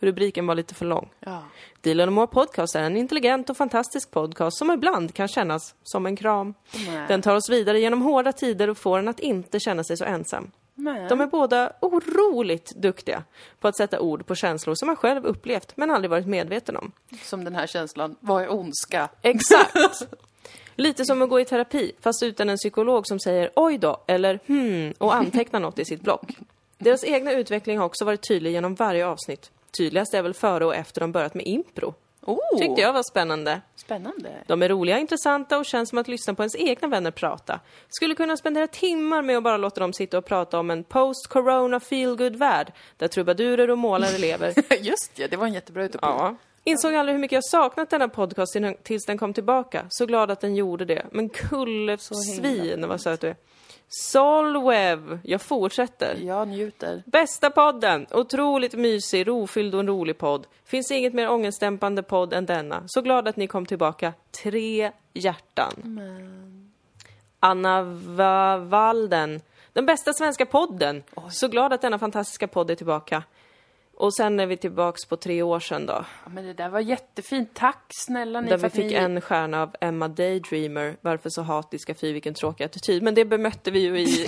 Rubriken var lite för lång. Ja. Dilan och Moa Podcast är en intelligent och fantastisk podcast som ibland kan kännas som en kram. Nej. Den tar oss vidare genom hårda tider och får en att inte känna sig så ensam. Men. De är båda otroligt duktiga på att sätta ord på känslor som man själv upplevt men aldrig varit medveten om. Som den här känslan. Vad är ondska? Exakt! Lite som att gå i terapi, fast utan en psykolog som säger oj då, eller hmm, och antecknar något i sitt block. Deras egna utveckling har också varit tydlig genom varje avsnitt. Tydligast är väl före och efter de börjat med impro. Oh, Tyckte jag var spännande. Spännande. De är roliga, intressanta och känns som att lyssna på ens egna vänner prata. Skulle kunna spendera timmar med att bara låta dem sitta och prata om en post-corona feel-good värld där trubadurer och målare lever. Just det, det var en jättebra utopi. Ja. Insåg aldrig hur mycket jag saknat denna podcast till- tills den kom tillbaka. Så glad att den gjorde det. Men kullesvin vad söt du är. Solwev, jag fortsätter. Jag njuter. Bästa podden! Otroligt mysig, rofylld och en rolig podd. Finns inget mer ångestdämpande podd än denna. Så glad att ni kom tillbaka. Tre hjärtan. Anna Va- Walden. Den bästa svenska podden. Så glad att denna fantastiska podd är tillbaka. Och sen är vi tillbaks på tre år sedan då. Ja, men det där var jättefint. Tack snälla ni Där för vi fick ni... en stjärna av Emma Daydreamer. Varför så hatiska fy, vilken tråkig attityd. Men det bemötte vi ju i,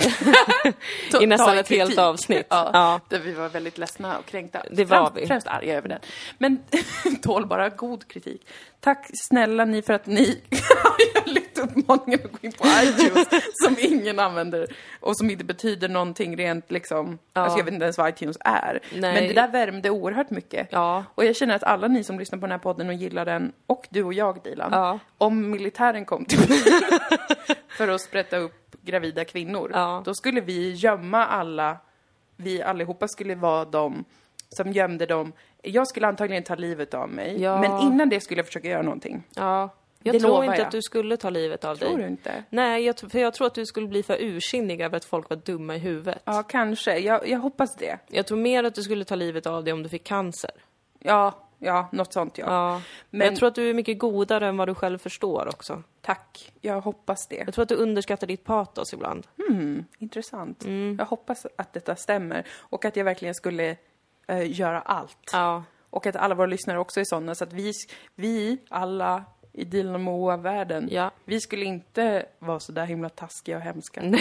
i nästan ett helt avsnitt. Ja, Ja. Där vi var väldigt ledsna och kränkta. Det var främst, vi. Främst arga över den. Men tål bara god kritik. Tack snälla ni för att ni uppmaningen att gå in på iTunes som ingen använder och som inte betyder någonting rent liksom, alltså jag vet inte ens vad iTunes är. Nej. Men det där värmde oerhört mycket. Ja. Och jag känner att alla ni som lyssnar på den här podden och gillar den, och du och jag Dilan, Ja. om militären kom till för att sprätta upp gravida kvinnor, Ja. då skulle vi gömma alla, vi allihopa skulle vara de som gömde dem. Jag skulle antagligen ta livet av mig, Ja. men innan det skulle jag försöka göra någonting. Ja. Jag Det tror inte jag. att du skulle ta livet av Tror dig. du inte? Nej, jag, för jag tror att du skulle bli för ursinnig över att folk var dumma i huvudet. Ja, kanske. Jag, jag hoppas det. Jag tror mer att du skulle ta livet av dig om du fick cancer. Ja, ja, något sånt ja. Ja. Men jag tror att du är mycket godare än vad du själv förstår också. Tack. Jag hoppas det. Jag tror att du underskattar ditt patos ibland. Hmm, intressant. Jag hoppas att detta stämmer och att jag verkligen skulle eh, göra allt. Ja. Och att alla våra lyssnare också är sådana så att vi, vi alla i Dilan och Moa-världen, Ja. vi skulle inte vara så där himla taskiga och hemska.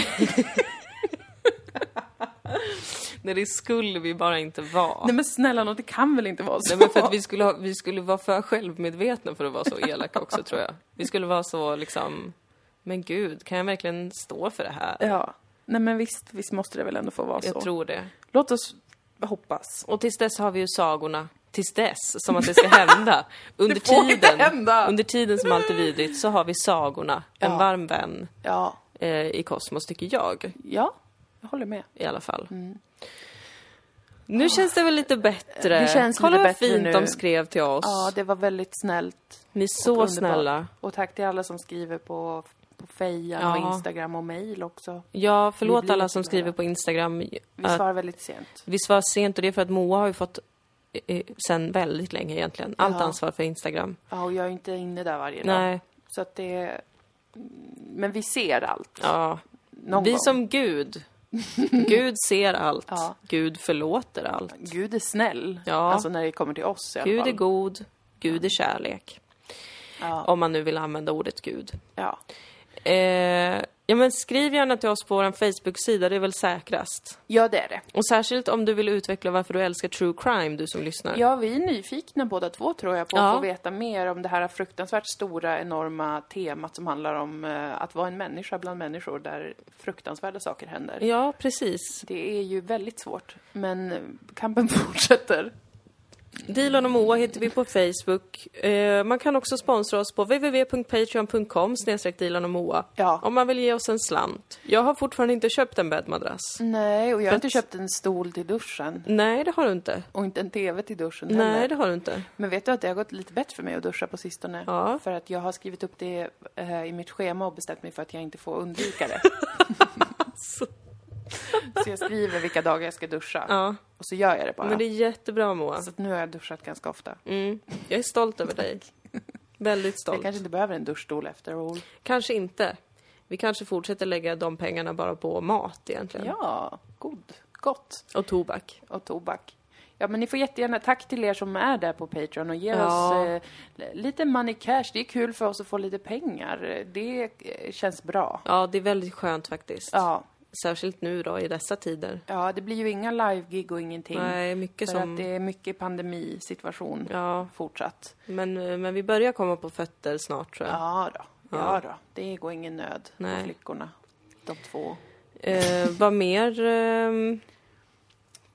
Nej, det skulle vi bara inte vara. Nej men snälla nån, det kan väl inte vara så? Nej, men för att vi skulle, ha, vi skulle vara för självmedvetna för att vara så elaka också, tror jag. Vi skulle vara så liksom, men gud, kan jag verkligen stå för det här? Ja. Nej men visst, visst måste det väl ändå få vara Jag så. tror det. Låt oss hoppas. Och tills dess har vi ju sagorna. Tills dess, som att det ska hända. Under tiden, hända. under tiden som allt är vidrigt, så har vi sagorna. En Ja. varm vän Ja. eh, i kosmos, tycker jag. Ja, jag håller med. I alla fall. Nu känns det väl lite bättre. Det känns Kolla lite vad fint nu. de skrev till oss. Ja, det var väldigt snällt. Ni är och så underbart. snälla. Och tack till alla som skriver på, på Fejan Ja. och Instagram och mail också. Ja, förlåt alla som skriver på Instagram. Vi svarar väldigt sent. vi svarar sent och det är för att Moa har ju fått sen väldigt länge egentligen. Allt Ja. ansvar för Instagram. Ja, och jag är inte inne där varje dag. Nej, Så att det... Men vi ser allt. ja. Någon Vi gång. som Gud. Gud ser allt. Ja. Gud förlåter allt. Gud är snäll. Ja. Alltså när det kommer till oss i alla Gud fall. är god. Gud är kärlek. Ja. Om man nu vill använda ordet Gud. ja. Eh, ja men skriv gärna till oss på vår Facebook-sida, det är väl säkrast. ja, det är det. Och särskilt om du vill utveckla varför du älskar true crime, du som lyssnar. Ja, vi är nyfikna båda två tror jag på att Ja. få veta mer om det här fruktansvärt stora, enorma temat som handlar om eh, att vara en människa bland människor där fruktansvärda saker händer. Ja, precis. Det är ju väldigt svårt, men kampen fortsätter. Dilan och Moa heter vi på Facebook. Eh, man kan också sponsra oss på www.patreon.com Dilan och Moa. Ja. Om man vill ge oss en slant. Jag har fortfarande inte köpt en bäddmadrass. Nej, och jag har inte köpt en stol till duschen. Nej, det har du inte. Och inte en TV till duschen Nej, heller. det har du inte. Men vet du att det har gått lite bättre för mig att duscha på sistone? Ja. För att jag har skrivit upp det eh, i mitt schema och bestämt mig för att jag inte får undvika det. så jag skriver vilka dagar jag ska duscha. Ja, Och så gör jag det bara. men det är jättebra Moa. Så att nu har jag duschat ganska ofta. Mm. Jag är stolt över dig. Väldigt stolt. kanske inte behöver en duschstol efter all. Kanske inte. Vi kanske fortsätter lägga de pengarna bara på mat egentligen. Ja, god. Gott. Och tobak. Och tobak. Ja, men ni får jättegärna, tack till er som är där på Patreon och ger Ja. oss eh, lite money cash. Det är kul för oss att få lite pengar. Det eh, känns bra. Ja, det är väldigt skönt faktiskt. Ja, Särskilt nu då i dessa tider. ja det blir ju inga live-gig och ingenting. Nej, mycket för som... att det är mycket pandemisituation Ja, fortsatt. men, men vi börjar komma på fötter snart tror jag. Ja då, ja, Ja. då. Det går ingen nöd Nej. på flickorna. De två. Eh, vad mer? ehm,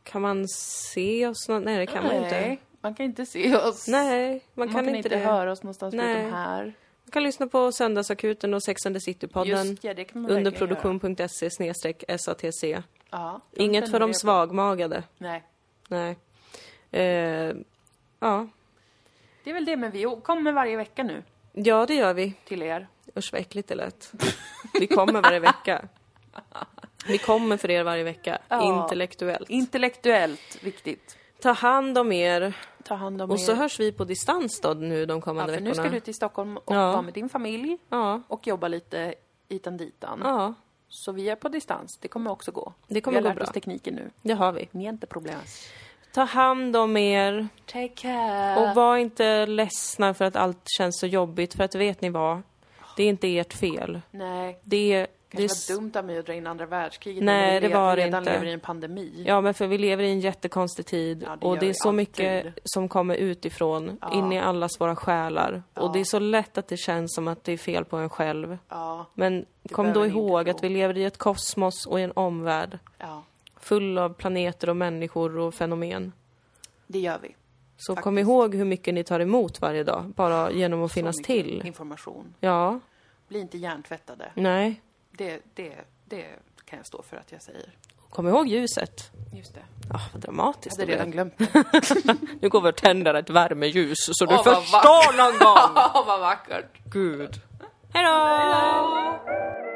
kan man se oss? Nej, det kan man ju inte. Nej, man kan inte se oss. Nej, man kan, man kan inte inte det. höra oss någonstans Nej. förutom här. Kan lyssna på Söndagsakuten och Sex and the City-podden. Ja, Under produktion.se snedstreck SATC. Ja, Inget för de svagmagade. Nej. Nej. Eh, ja. Det är väl det, men vi kommer varje vecka nu Ja, det gör vi. till er. Usch vad äckligt det lät. Vi kommer varje vecka. Vi kommer för er varje vecka. Ja. Intellektuellt. Intellektuellt viktigt. Ta hand om er. Ta hand om Och så er. hörs vi på distans då nu de ja, kommande för nu veckorna. ska du till Stockholm och Ja. vara med din familj Ja, och jobba lite itan ditan. ja, Så vi är på distans. Det kommer också gå. Det kommer vi har gå lärt oss bra. tekniken nu. det har vi. Ni är inte problem. Ta hand om er. Take care. Och var inte ledsna för att allt känns så jobbigt. För att vet ni vad? Det är inte ert fel. Nej, Det är... Det kanske var dumt av mig att dra in andra världskriget Nej, vi det var det redan inte. lever i en pandemi. Ja, men för vi lever i en jättekonstig tid Ja, det och det är vi så alltid. mycket som kommer utifrån, Ja. in i allas våra själar. Ja. Och det är så lätt att det känns som att det är fel på en själv. Ja, Men kom behöver då ihåg att vi lever i ett kosmos och i en omvärld full av planeter och människor och fenomen. det gör vi. Så kom Faktiskt. ihåg hur mycket ni tar emot varje dag, bara genom att Så finnas till. Information. Ja, Bli inte hjärntvättade. nej. Det, det, det kan jag stå för att jag säger. Kom ihåg ljuset. Just det. Ja, vad Jag dramatiskt hade det redan glömt. Nu går vi och tänder ett värmeljus så du vad förstår någon gång. Åh, vad vackert. Gud. Hej då!